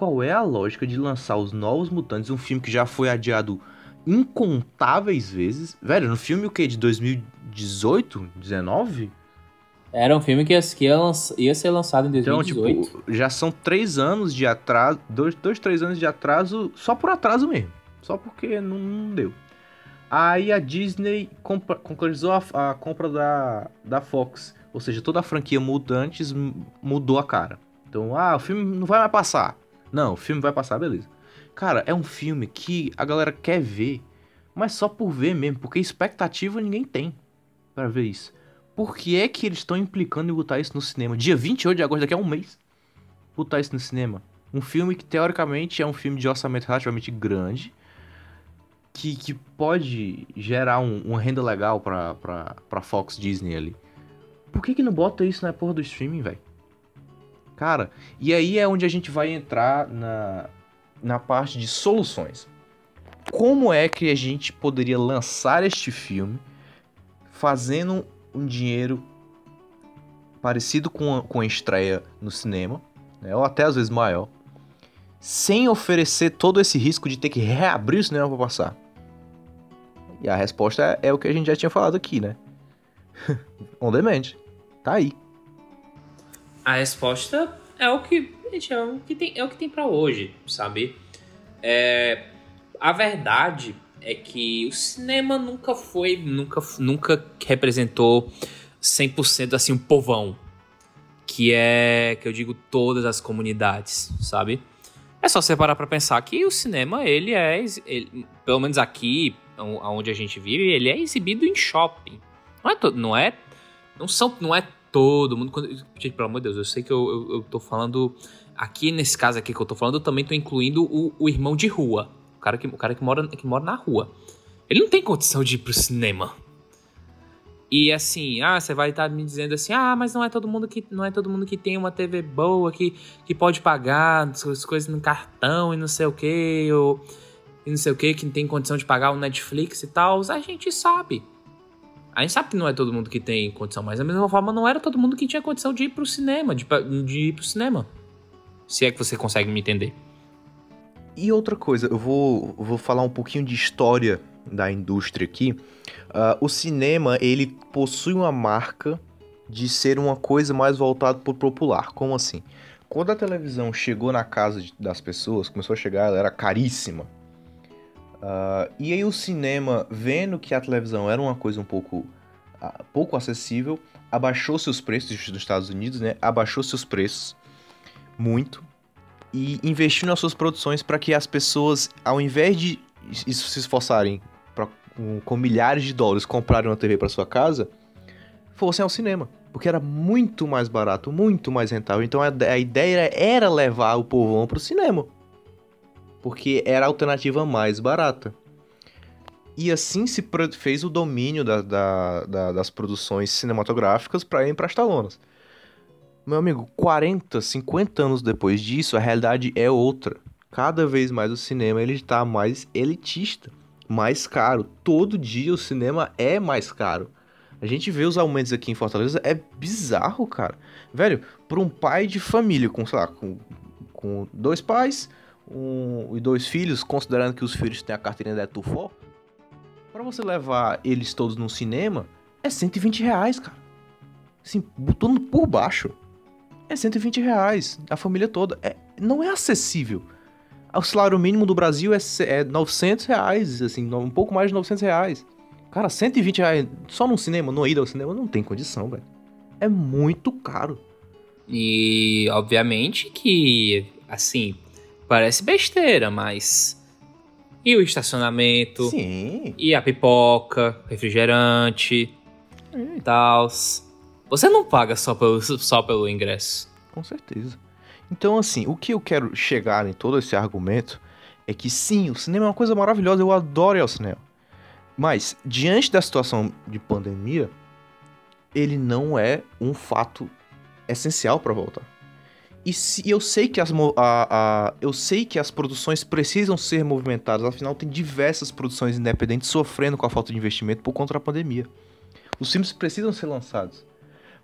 Qual é a lógica de lançar os novos mutantes, um filme que já foi adiado incontáveis vezes? Velho, no filme o que? De 2018? 19? Era um filme que ia, que ia, ia ser lançado em 2018. Então, tipo, já são três anos de atraso, dois, dois, três anos de atraso, só por atraso mesmo. Só porque não, não deu. Aí a Disney concretizou a, a, compra da, da Fox. Ou seja, toda a franquia Mutantes mudou a cara. Então, ah, o filme não vai mais passar. Não, o filme vai passar, beleza. Cara, é um filme que a galera quer ver, mas só por ver mesmo, porque expectativa ninguém tem para ver isso. Por que é que eles estão implicando em botar isso no cinema? Dia 28 de agosto, daqui a um mês. Botar isso no cinema. Um filme que, teoricamente, é um filme de orçamento relativamente grande que, que pode gerar um, uma renda legal pra, pra, pra Fox Disney ali. Por que que não bota isso na porra do streaming, velho? Cara, e aí é onde a gente vai entrar na, na parte de soluções. Como é que a gente poderia lançar este filme fazendo um dinheiro parecido com a, com a estreia no cinema, né, ou até às vezes maior, sem oferecer todo esse risco de ter que reabrir o cinema para passar? E a resposta é, é, o que a gente já tinha falado aqui, né? On demand. Tá aí. A resposta é o que, gente, é o que tem, é o que tem para hoje, sabe? É, a verdade é que o cinema nunca foi, nunca, nunca representou 100% assim um povão, que é, que eu digo todas as comunidades, sabe? É só você parar pra pensar que o cinema, ele é, ele, pelo menos aqui, onde a gente vive, ele é exibido em shopping. Não é, não é, não são, não é todo mundo. Quando, gente, pelo amor de Deus, eu sei que eu, eu, eu, tô falando aqui nesse caso aqui que eu tô falando, eu também tô incluindo o, o irmão de rua, o cara que, o cara que mora, que mora na rua. Ele não tem condição de ir pro cinema. E assim, ah, você vai estar tá me dizendo assim, ah, mas não é todo mundo que não é todo mundo que tem uma TV boa, que, que pode pagar as coisas no cartão e não sei o que, ou e não sei o que, que não tem condição de pagar o Netflix e tal. A gente sabe. A gente sabe que não é todo mundo que tem condição, mas da mesma forma não era todo mundo que tinha condição de ir pro cinema, de, de ir pro cinema. Se é que você consegue me entender. E outra coisa, eu vou, vou falar um pouquinho de história da indústria aqui. Uh, o cinema, ele possui uma marca de ser uma coisa mais voltada para o popular. Como assim? Quando a televisão chegou na casa das pessoas, começou a chegar, ela era caríssima. Uh, e aí o cinema, vendo que a televisão era uma coisa um pouco, uh, pouco acessível, abaixou seus preços, dos Estados Unidos, né? Abaixou seus preços muito e investiu nas suas produções para que as pessoas, ao invés de se esforçarem para com, com milhares de dólares comprarem uma TV para sua casa, fossem ao cinema. Porque era muito mais barato, muito mais rentável. Então a, a ideia era levar o povão pro cinema. Porque era a alternativa mais barata. E assim se fez o domínio da, da, da, das produções cinematográficas para ir para as talonas. Meu amigo, 40, 50 anos depois disso, a realidade é outra. Cada vez mais o cinema ele está mais elitista, mais caro. Todo dia o cinema é mais caro. A gente vê os aumentos aqui em Fortaleza, é bizarro, cara. Velho, para um pai de família com, sei lá, com, com dois pais um, e dois filhos, considerando que os filhos têm a carteirinha da Etufó, para você levar eles todos no cinema, é 120 reais, cara. Assim, botando por baixo. É 120 reais. A família toda. É, não é acessível. O salário mínimo do Brasil é, é 900 reais, assim, um pouco mais de 900 reais. Cara, 120 reais só num cinema, no ida ao cinema, não tem condição, velho. É muito caro. E, obviamente, que, assim, parece besteira, mas. E o estacionamento? Sim. E a pipoca, refrigerante e tal. Você não paga só pelo, só pelo ingresso. Com certeza. Então, assim, o que eu quero chegar em todo esse argumento é que sim, o cinema é uma coisa maravilhosa, eu adoro ir ao cinema. Mas, diante da situação de pandemia, ele não é um fato essencial para voltar. E se eu sei que as a, a, eu sei que as produções precisam ser movimentadas, afinal tem diversas produções independentes sofrendo com a falta de investimento por conta da pandemia. Os filmes precisam ser lançados,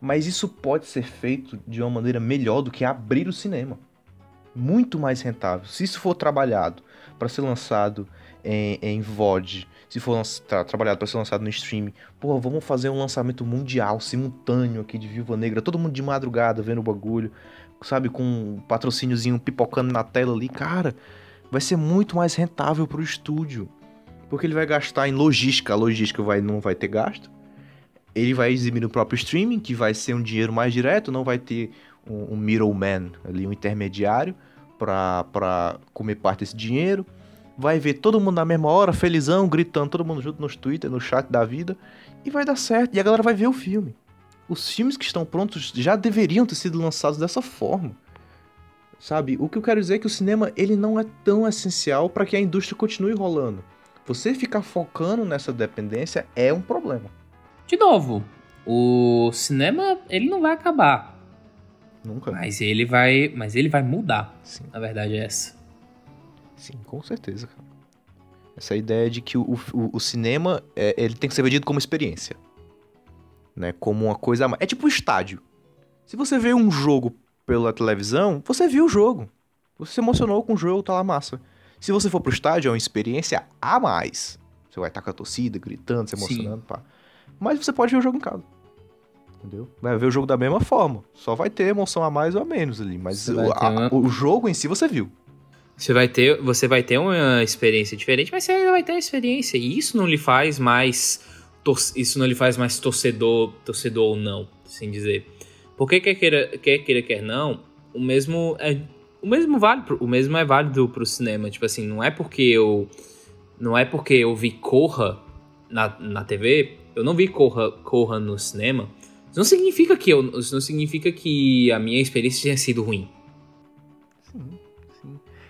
mas isso pode ser feito de uma maneira melhor do que abrir o cinema. Muito mais rentável. Se isso for trabalhado para ser lançado em, em VOD, se for tra trabalhado para ser lançado no streaming, pô, vamos fazer um lançamento mundial, simultâneo aqui de Viúva Negra, todo mundo de madrugada vendo o bagulho, sabe, com um patrocíniozinho pipocando na tela ali, cara, vai ser muito mais rentável pro estúdio. Porque ele vai gastar em logística, a logística vai, não vai ter gasto. Ele vai exibir no próprio streaming, que vai ser um dinheiro mais direto, não vai ter um, um middleman ali, um intermediário, para comer parte desse dinheiro vai ver todo mundo na mesma hora, felizão, gritando, todo mundo junto nos Twitter, no chat da vida, e vai dar certo. E a galera vai ver o filme. Os filmes que estão prontos já deveriam ter sido lançados dessa forma. Sabe? O que eu quero dizer é que o cinema ele não é tão essencial para que a indústria continue rolando. Você ficar focando nessa dependência é um problema. De novo, o cinema ele não vai acabar. Nunca. Mas ele vai, mas ele vai mudar. Sim. A verdade é essa. Sim, com certeza, cara. Essa ideia de que o, o, o cinema é, ele tem que ser vendido como experiência. Né? Como uma coisa. É tipo um estádio. Se você vê um jogo pela televisão, você viu o jogo. Você se emocionou com o jogo, tá lá massa. Se você for pro estádio, é uma experiência a mais. Você vai estar com a torcida, gritando, se emocionando, Sim. pá. Mas você pode ver o jogo em casa. Entendeu? Vai ver o jogo da mesma forma. Só vai ter emoção a mais ou a menos ali. Mas o, a, o jogo em si você viu. Você vai ter, você vai ter uma experiência diferente, mas você ainda vai ter a experiência. E isso não lhe faz mais. Isso não lhe faz mais torcedor, torcedor ou não, assim dizer. Porque quer queira, quer queira, quer não, o mesmo é. O mesmo vale, o mesmo é válido pro cinema. Tipo assim, não é porque eu. Não é porque eu vi Corra na, na TV, eu não vi Corra, Corra no cinema. Isso não significa que eu. Isso não significa que a minha experiência tenha sido ruim. Sim.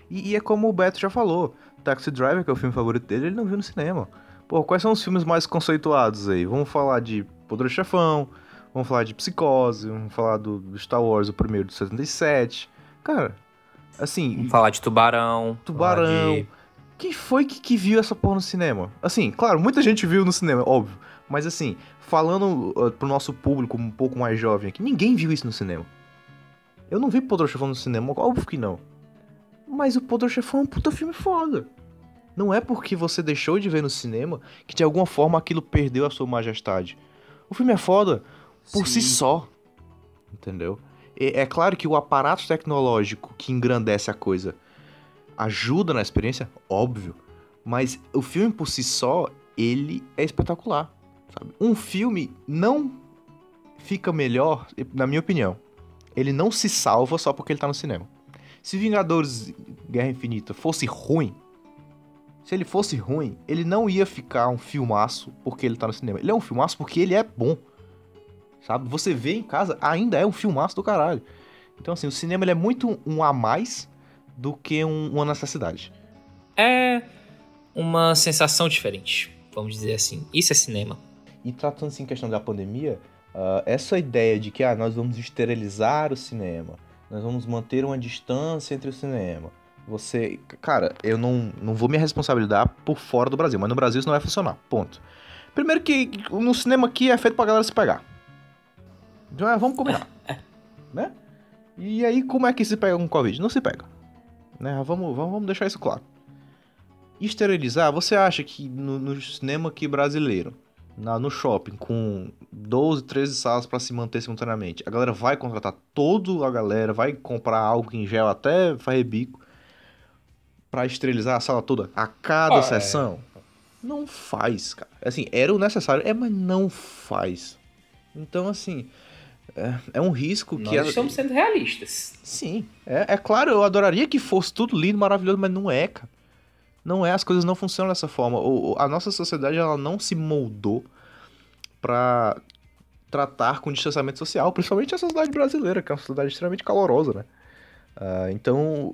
E, e, é como o Beto já falou, Taxi Driver, que é o filme favorito dele, ele não viu no cinema. Pô, quais são os filmes mais conceituados aí? Vamos falar de Poder Chefão, vamos falar de Psicose, vamos falar do, do, Star Wars, o primeiro de 77. Cara, assim... Vamos falar de Tubarão. Tubarão. De... Quem foi que, que viu essa porra no cinema? Assim, claro, muita gente viu no cinema, óbvio. Mas assim, falando uh, pro nosso público um pouco mais jovem aqui, ninguém viu isso no cinema. Eu não vi Poder Chefão no cinema, óbvio que não. Mas o Poder Chefão é um puta filme foda. Não é porque você deixou de ver no cinema que de alguma forma aquilo perdeu a sua majestade. O filme é foda por Sim. si só. Entendeu? É, é claro que o aparato tecnológico que engrandece a coisa ajuda na experiência, óbvio. Mas o filme por si só, ele é espetacular. Sabe? Um filme não fica melhor, na minha opinião. Ele não se salva só porque ele tá no cinema. Se Vingadores Guerra Infinita fosse ruim, Se ele fosse ruim, ele não ia ficar um filmaço porque ele tá no cinema. Ele é um filmaço porque ele é bom. Sabe? Você vê em casa, ainda é um filmaço do caralho. Então, assim, o cinema ele é muito um a mais do que um, uma necessidade. É uma sensação diferente, vamos dizer assim. Isso é cinema. E tratando-se em questão da pandemia, uh, essa ideia de que ah, nós vamos esterilizar o cinema, nós vamos manter uma distância entre o cinema, você. Cara, eu não, não vou me responsabilizar por fora do Brasil, mas no Brasil isso não vai funcionar. Ponto. Primeiro que no cinema aqui é feito pra galera se pegar. Então é, vamos combinar. né? E aí, como é que se pega com Covid? Não se pega. Né? Vamos, vamos, vamos deixar isso claro. Esterilizar, você acha que no, no cinema aqui brasileiro, na, no shopping, com 12, 13 salas para se manter simultaneamente, a galera vai contratar toda a galera, vai comprar algo em gel até fazer bico para esterilizar a sala toda a cada ah, sessão? É. Não faz, cara. Assim, era o necessário, é, mas não faz. Então, assim, é, é um risco Nós que... Nós estamos sendo realistas. Sim, é, é claro, eu adoraria que fosse tudo lindo, maravilhoso, mas não é, cara. Não é, as coisas não funcionam dessa forma. O, a nossa sociedade, ela não se moldou para tratar com distanciamento social, principalmente a sociedade brasileira, que é uma sociedade extremamente calorosa, né? Uh, então,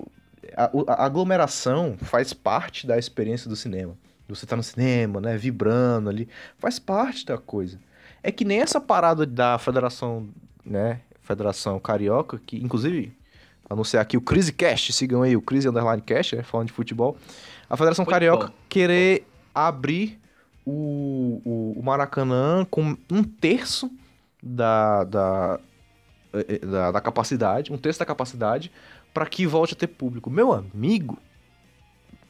a, a, aglomeração faz parte da experiência do cinema. Você tá no cinema, né, vibrando ali, faz parte da coisa. É que nem essa parada da Federação, né, Federação Carioca, que inclusive anunciar aqui o Crise Cast, sigam aí o Crise Underline Cast, né, falando de futebol. A Federação Carioca querer abrir o, o, o, Maracanã com um terço da, da, eh, eh, da, da capacidade, um terço da capacidade, para que volte a ter público. Meu amigo,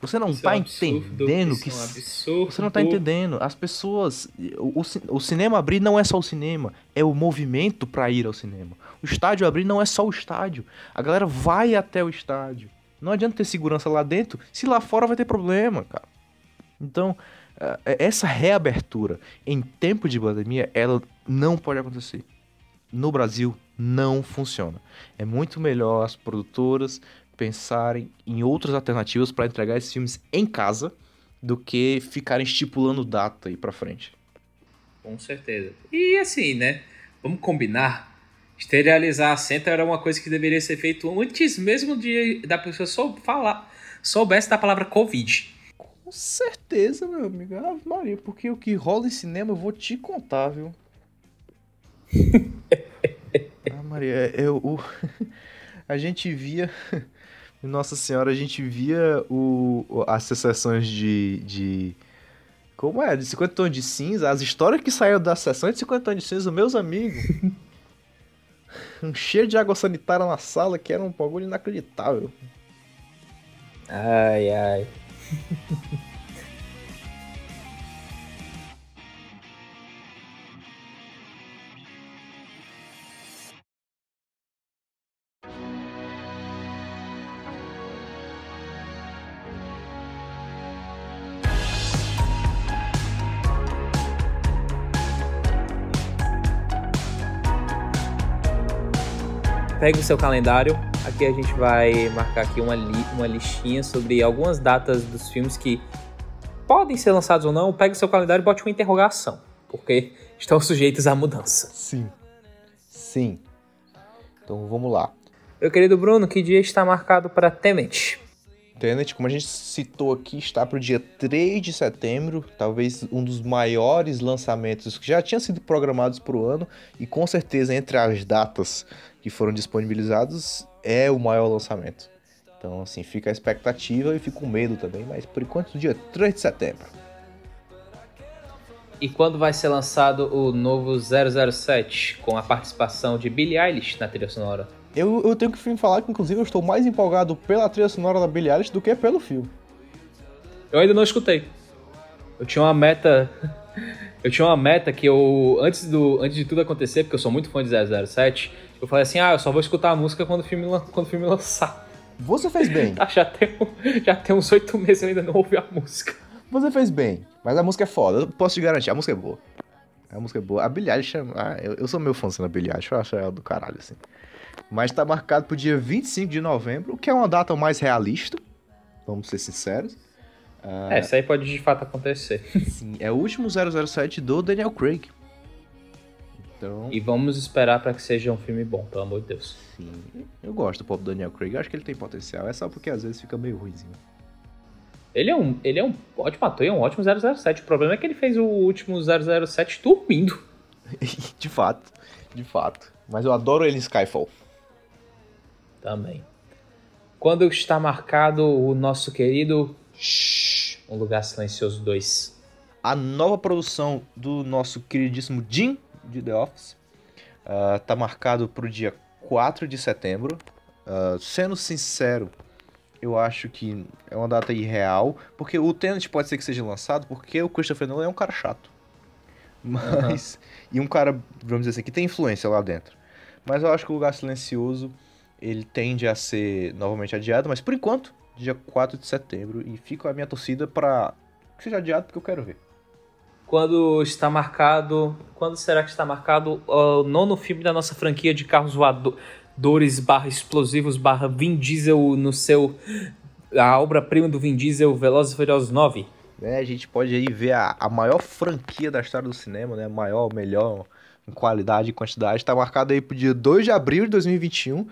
você não isso tá é um entendendo que. É um absurdo. Você não tá entendendo. As pessoas. O, o, o, cinema abrir não é só o cinema, é o movimento para ir ao cinema. O estádio abrir não é só o estádio. A galera vai até o estádio. Não adianta ter segurança lá dentro, se lá fora vai ter problema, cara. Então, é, essa reabertura em tempo de pandemia, ela não pode acontecer. No Brasil, não funciona. É muito melhor as produtoras pensarem em outras alternativas para entregar esses filmes em casa do que ficarem estipulando data aí para frente. Com certeza. E assim, né? Vamos combinar. Esterilizar a senta era uma coisa que deveria ser feito antes mesmo de da pessoa só falar, soubesse da palavra Covid. Com certeza, meu amigo. Ave Maria, porque o que rola em cinema eu vou te contar, viu? Maria, eu, o, a gente via. Nossa Senhora, a gente via o, as sessões de, de. Como é? De 50 tons de cinza, as histórias que saíram das sessões de 50 tons de cinza, meus amigos. um cheiro de água sanitária na sala que era um bagulho inacreditável. Ai, ai. Pegue o seu calendário. Aqui a gente vai marcar aqui uma, li uma listinha sobre algumas datas dos filmes que podem ser lançados ou não. Pegue o seu calendário e bote uma interrogação, porque estão sujeitos à mudança. Sim. Sim. Então vamos lá. Meu querido Bruno, que dia está marcado para Tenet? Tenet, como a gente citou aqui, está para o dia 3 de setembro, talvez um dos maiores lançamentos que já tinham sido programados para o ano, e com certeza entre as datas que foram disponibilizados é o maior lançamento. Então, assim, fica a expectativa e fica com medo também, mas por enquanto, dia 3 de setembro. E quando vai ser lançado o novo 007 com a participação de Billie Eilish na trilha sonora? Eu, eu tenho que falar que, inclusive, eu estou mais empolgado pela trilha sonora da Billie Eilish do que pelo filme. Eu ainda não escutei. Eu tinha uma meta. eu tinha uma meta que eu. Antes, do, antes de tudo acontecer, porque eu sou muito fã de 007, eu falei assim, ah, eu só vou escutar a música quando o filme, quando o filme lançar. Você fez bem. Tá, já, tem, já tem uns oito meses eu ainda não ouvi a música. Você fez bem, mas a música é foda, eu posso te garantir, a música é boa. A música é boa. A Billie Eilish, ah, eu, eu, sou meu fã da Billie Eilish, eu acho ela do caralho, assim. Mas tá marcado pro dia 25 de novembro, que é uma data mais realista, vamos ser sinceros. Ah, É, isso aí pode de fato acontecer. sim, é o último 007 do Daniel Craig. Então, E vamos esperar pra que seja um filme bom, pelo amor de Deus. sim, eu gosto do pop Daniel Craig, eu acho que ele tem potencial, é só porque às vezes fica meio ruimzinho. Ele é um, ele é um ótimo ator e é um ótimo 007. O problema é que ele fez o último 007 dormindo. de fato, de fato. Mas eu adoro ele em Skyfall. Também. Quando está marcado o nosso querido Shhh, Um Lugar Silencioso 2. A nova produção do nosso queridíssimo Jim de The Office tá marcado para o dia 4 de setembro. Ah, sendo sincero, eu acho que é uma data irreal, porque o Tenet pode ser que seja lançado, porque o Christopher Nolan é um cara chato. Mas. E um cara, vamos dizer assim, que tem influência lá dentro. Mas eu acho que o Lugar Silencioso ele tende a ser novamente adiado, mas por enquanto, dia 4 de setembro. E fica a minha torcida para que seja adiado, porque eu quero ver. Quando está marcado. Quando será que está marcado o nono filme da nossa franquia de carros voadores barra explosivos barra Vin Diesel no seu. A obra-prima do Vin Diesel, Velozes e Furiosos 9? né, a gente pode aí ver a, a maior franquia da história do cinema, né? Maior, melhor em qualidade e quantidade. Está marcado aí pro dia 2 de abril de 2021.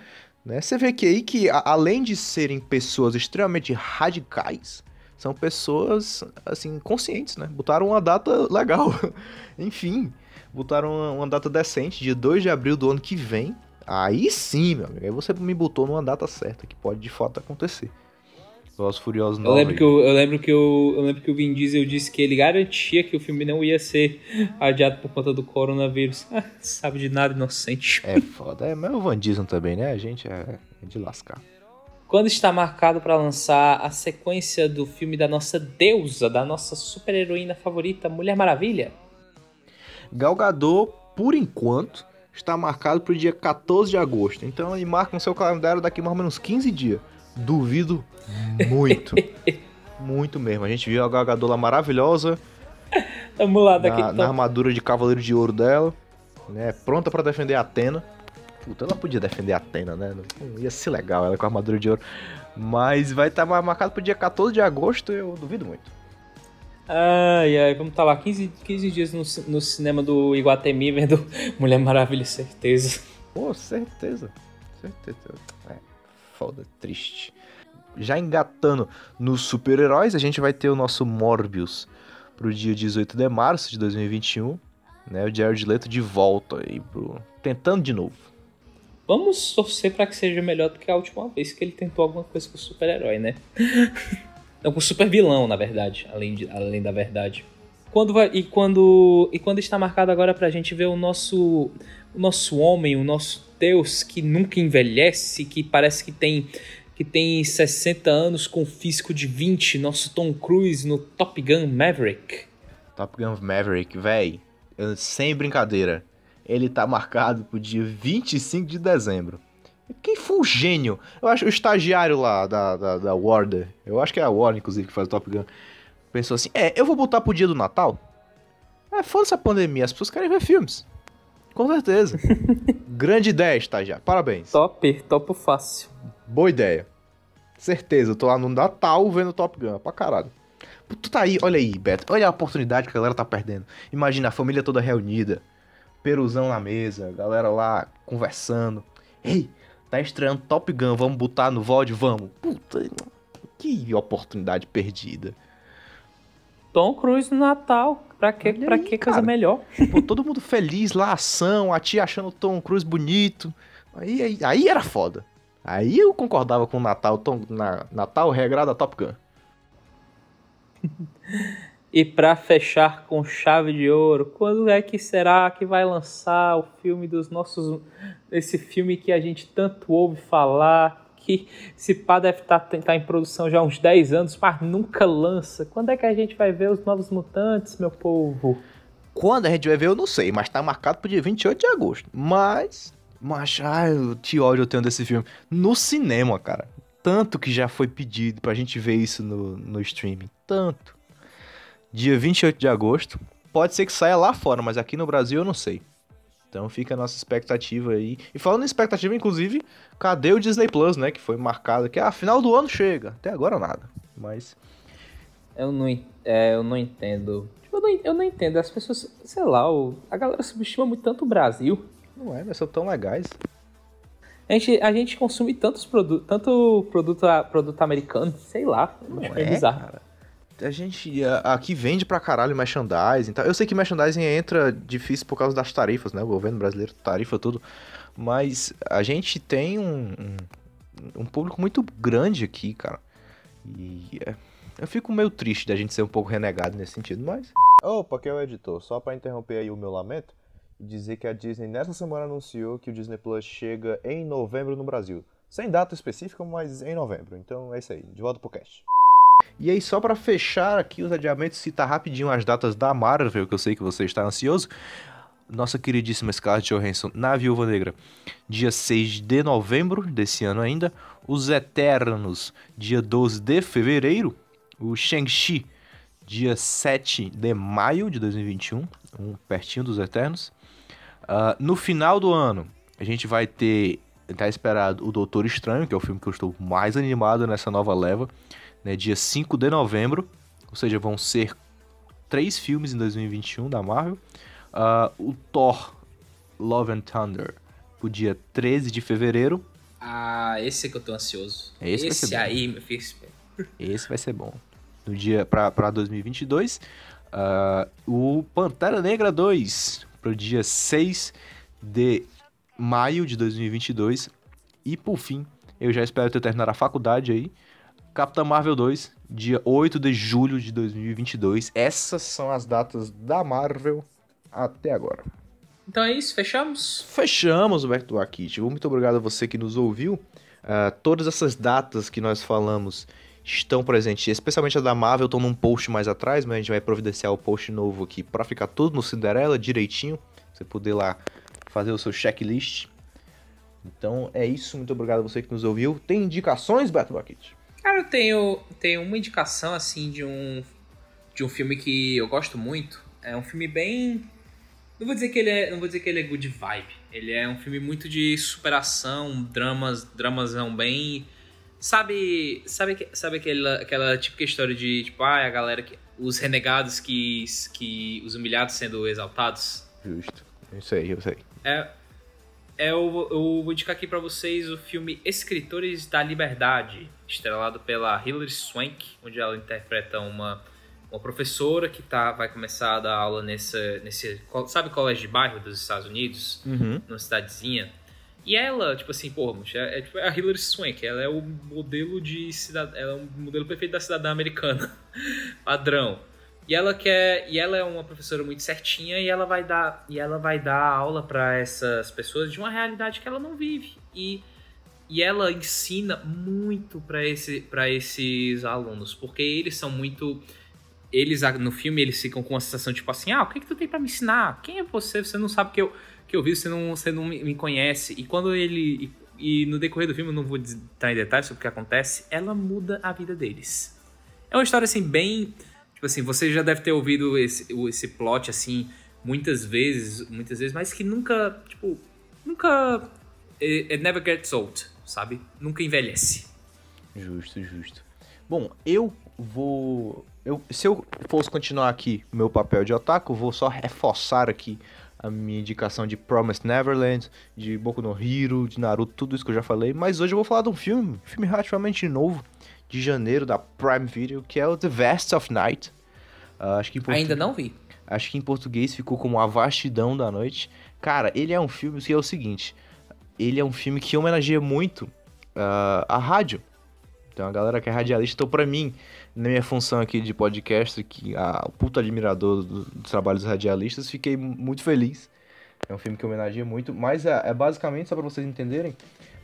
Né? Você vê que aí que, além de serem pessoas extremamente radicais, são pessoas, assim, conscientes, né? Botaram uma data legal. Enfim, botaram uma, uma data decente, dia 2 de abril do ano que vem. Aí sim, meu amigo. Aí você me botou numa data certa, que pode de fato acontecer. Velozes Furiosos Eu 9. lembro, que o, eu, lembro que o, eu lembro que o Vin Diesel disse que ele garantia que o filme não ia ser adiado por conta do coronavírus. Ah, Sabe de nada, inocente. É foda. É, mas o Van Diesel também, né? A gente é, é de lascar. Quando está marcado para lançar a sequência do filme da nossa deusa, da nossa super-heroína favorita, Mulher Maravilha? Gal Gadot, por enquanto, está marcado para o dia 14 de agosto. Então ele marca no seu calendário daqui mais ou menos 15 dias. Duvido muito. muito mesmo. A gente viu a lá maravilhosa, Vamos lá, daqui na, na armadura de cavaleiro de ouro dela, né? Pronta para defender a Atena. Puta, ela podia defender a Atena, né? Não ia ser legal ela com a armadura de ouro. Mas vai estar marcado pro dia 14 de agosto, eu duvido muito. Ai, ai, vamos estar lá 15, 15 dias no, no cinema do Iguatemi vendo Mulher Maravilha, certeza. Pô, certeza. Certeza. Foda, triste. Já engatando nos super-heróis, a gente vai ter o nosso Morbius pro dia 18 de março de 2021. Né, o Jared Leto de volta aí pro... Tentando de novo. Vamos torcer para que seja melhor do que a última vez que ele tentou alguma coisa com o super-herói, né? Não, com o super-vilão, na verdade, além, de, além da verdade. Quando vai, e, quando, e quando está marcado agora pra gente ver o nosso, o nosso homem, o nosso Deus que nunca envelhece, que parece que tem, que tem 60 anos com físico de 20, nosso Tom Cruise no Top Gun Maverick. Top Gun Maverick, véi. Sem brincadeira. Ele tá marcado pro dia 25 de dezembro. Quem foi o gênio? Eu acho o estagiário lá da, da, da Warner. Eu acho que é a Warner, inclusive, que faz o Top Gun. Pensou assim: é, eu vou botar pro dia do Natal? É, foda-se a pandemia, as pessoas querem ver filmes. Com certeza. Grande ideia, estagiário. Parabéns. Top, topo fácil. Boa ideia. Certeza, eu tô lá no Natal vendo Top Gun, pra caralho. Tu tá aí, olha aí, Beto. Olha a oportunidade que a galera tá perdendo. Imagina a família toda reunida. Peruzão na mesa, galera lá conversando. Ei, tá estreando Top Gun, vamos botar no VOD? Vamos. Puta, que oportunidade perdida. Tom Cruise no Natal. Pra que, Olha pra aí, que coisa cara. melhor? Pô, todo mundo feliz lá, ação, a tia achando o Tom Cruise bonito. Aí, aí, aí era foda. Aí eu concordava com o Natal, Tom, na, Natal regrado a Top Gun. E pra fechar com chave de ouro, quando é que será que vai lançar o filme dos nossos. Esse filme que a gente tanto ouve falar, que se pá deve estar tá, em produção já há uns 10 anos, mas nunca lança. Quando é que a gente vai ver os novos mutantes, meu povo? Quando a gente vai ver, eu não sei, mas tá marcado pro dia 28 de agosto. Mas. Mas, ai, que ódio eu tenho desse filme. No cinema, cara. Tanto que já foi pedido pra gente ver isso no, no streaming. Tanto. Dia 28 de agosto. Pode ser que saia lá fora, mas aqui no Brasil eu não sei. Então fica a nossa expectativa aí. E falando em expectativa, inclusive, cadê o Disney Plus, né? Que foi marcado que ah, final do ano chega. Até agora nada. Mas Eu não, é, eu não entendo. Tipo, eu, não, eu não entendo. As pessoas, sei lá, a galera subestima muito tanto o Brasil. Não é, mas são tão legais. A gente, a gente consome tantos produtos, tanto produto, produto americano, sei lá. Não é, bizarro. Cara. A gente aqui vende pra caralho merchandising. Tá? Eu sei que merchandising entra difícil por causa das tarifas, né? O governo brasileiro tarifa tudo. Mas a gente tem um, um, um público muito grande aqui, cara. E é, eu fico meio triste da gente ser um pouco renegado nesse sentido, mas. Opa, que é o editor. Só para interromper aí o meu lamento e dizer que a Disney nessa semana anunciou que o Disney Plus chega em novembro no Brasil. Sem data específica, mas em novembro. Então é isso aí. De volta pro cast. E aí, só para fechar aqui os adiamentos, citar rapidinho as datas da Marvel, que eu sei que você está ansioso. Nossa queridíssima Scarlett Johansson na Viúva Negra, dia 6 de novembro desse ano ainda. Os Eternos, dia 12 de fevereiro o Shang-Chi, dia 7 de maio de 2021, um pertinho dos Eternos. Uh, no final do ano, a gente vai ter, tá esperado, o Doutor Estranho, que é o filme que eu estou mais animado nessa nova leva, né, dia 5 de novembro, ou seja, vão ser três filmes em 2021 da Marvel. Uh, o Thor Love and Thunder, o dia 13 de fevereiro. Ah, esse é que eu tô ansioso. Esse, esse aí, meu filho. Esse vai ser bom no dia para 2022. Uh, o Pantera Negra 2 para o dia 6 de maio de 2022. E por fim, eu já espero ter terminado a faculdade aí. Capitã Marvel 2, dia 8 de julho de 2022. Essas são as datas da Marvel até agora. Então é isso, fechamos? Fechamos, Humberto Akit. Muito obrigado a você que nos ouviu. Uh, todas essas datas que nós falamos estão presentes, especialmente a da Marvel, estão num post mais atrás, mas a gente vai providenciar o post novo aqui para ficar tudo no Cinderela direitinho, você poder lá fazer o seu checklist. Então é isso, muito obrigado a você que nos ouviu. Tem indicações, Beto Bucket? Cara, eu tenho, tenho uma indicação assim de um de um filme que eu gosto muito. É um filme bem não vou dizer que ele é, não vou dizer que ele é good vibe. Ele é um filme muito de superação, dramas, dramas bem Sabe, sabe, sabe aquela, aquela típica história de, tipo, ah, a galera que. Os renegados que. que os humilhados sendo exaltados? Justo. Isso aí, eu sei. É. é eu, eu vou indicar aqui para vocês o filme Escritores da Liberdade, estrelado pela Hilary Swank, onde ela interpreta uma, uma professora que tá, vai começar a dar aula nessa, nesse. Sabe, colégio de bairro dos Estados Unidos? Uhum. Numa cidadezinha. E ela, tipo assim, porra, é, é, tipo, é a Hilary Swank, ela é o modelo de cidad... ela é o modelo perfeito da cidadã americana, padrão. E ela quer, e ela é uma professora muito certinha e ela vai dar, e ela vai dar aula para essas pessoas de uma realidade que ela não vive. E e ela ensina muito para esse, para esses alunos, porque eles são muito eles no filme eles ficam com uma sensação tipo assim: "Ah, o que que tu tem para me ensinar? Quem é você? Você não sabe que eu que eu vi, você não, você não me conhece. E quando ele. E, e no decorrer do filme, eu não vou entrar em detalhes sobre o que acontece, ela muda a vida deles. É uma história assim, bem. Tipo assim, você já deve ter ouvido esse, esse plot assim muitas vezes, muitas vezes, mas que nunca, tipo, nunca. It, it never gets old, sabe? Nunca envelhece. Justo, justo. Bom, eu vou. Eu, se eu fosse continuar aqui meu papel de otaku, vou só reforçar aqui a minha indicação de Promised Neverland, de Boku no Hero, de Naruto, tudo isso que eu já falei. Mas hoje eu vou falar de um filme, filme relativamente novo, de janeiro, da Prime Video, que é o The Vast of Night. Uh, acho que portu... Ainda não vi. Acho que em português ficou como A Vastidão da Noite. Cara, ele é um filme que é o seguinte: ele é um filme que homenageia muito uh, a rádio. Então a galera que é radialista, então pra mim, na minha função aqui de podcast, que a puta admirador dos do trabalhos radialistas, fiquei muito feliz. É um filme que homenageia muito, mas é, é basicamente, só para vocês entenderem,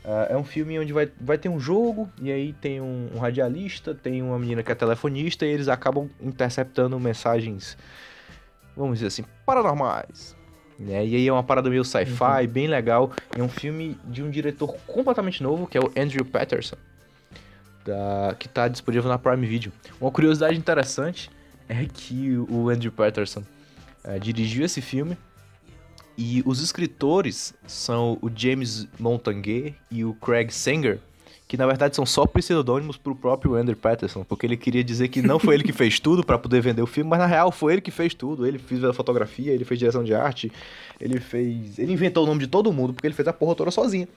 uh, é um filme onde vai, vai ter um jogo, e aí tem um, um, radialista, tem uma menina que é telefonista, e eles acabam interceptando mensagens, vamos dizer assim, paranormais. Né? E aí é uma parada meio sci-fi, uhum. bem legal. É um filme de um diretor completamente novo, que é o Andrew Patterson da, que está disponível na Prime Video. Uma curiosidade interessante é que o Andrew Patterson é, dirigiu esse filme e os escritores são o James Montague e o Craig Sanger, que na verdade são só pseudônimos pro próprio Andrew Patterson, porque ele queria dizer que não foi ele que fez tudo para poder vender o filme, mas na real foi ele que fez tudo. Ele fez a fotografia, ele fez direção de arte, ele fez. Ele inventou o nome de todo mundo, porque ele fez a porra toda sozinho.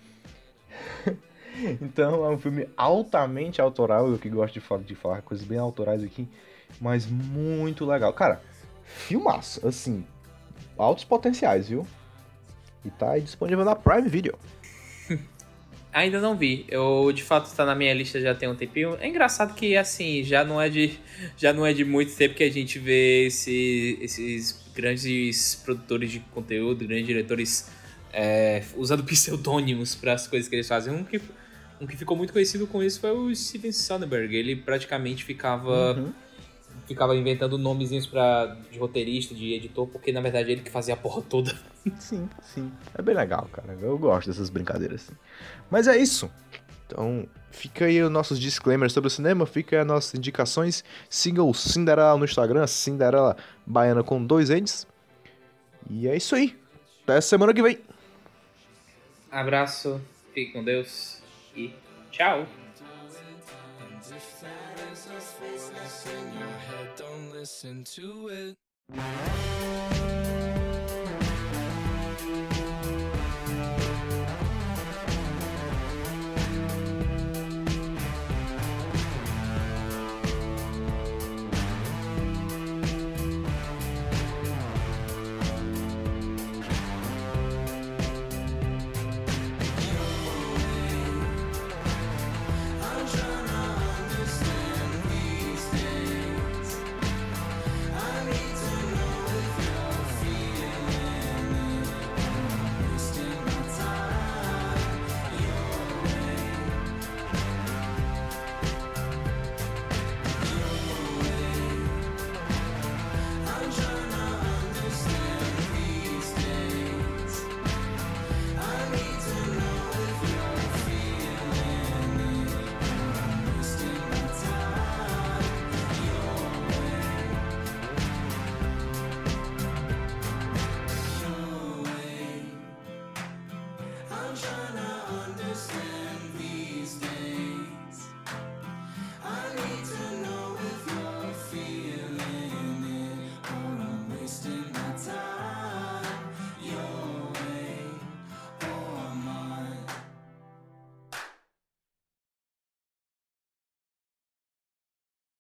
então é um filme altamente autoral, eu que gosto de falar, de falar coisas bem autorais aqui, mas muito legal. Cara, filmaço, assim, altos potenciais, viu? E tá aí disponível na Prime Video. Ainda não vi. Eu de fato está na minha lista já tem um tempinho. É engraçado que assim, já não é de já não é de muito tempo que a gente vê esse, esses grandes produtores de conteúdo, grandes diretores é, usando pseudônimos para as coisas que eles fazem. Um que, um que ficou muito conhecido com isso foi o Steven Soderbergh. Ele praticamente ficava uhum ficava inventando nomezinhos pra, de roteirista, de editor, porque na verdade ele que fazia a porra toda. Sim, sim. É bem legal, cara. Eu gosto dessas brincadeiras. Assim. Mas é isso. Então, fica aí os nossos disclaimers sobre o cinema, fica aí as nossas indicações. Siga o Cinderela no Instagram, Cinderela Baiana com dois N's. E é isso aí. Até semana que vem. Abraço, fique com Deus e tchau. Listen to it.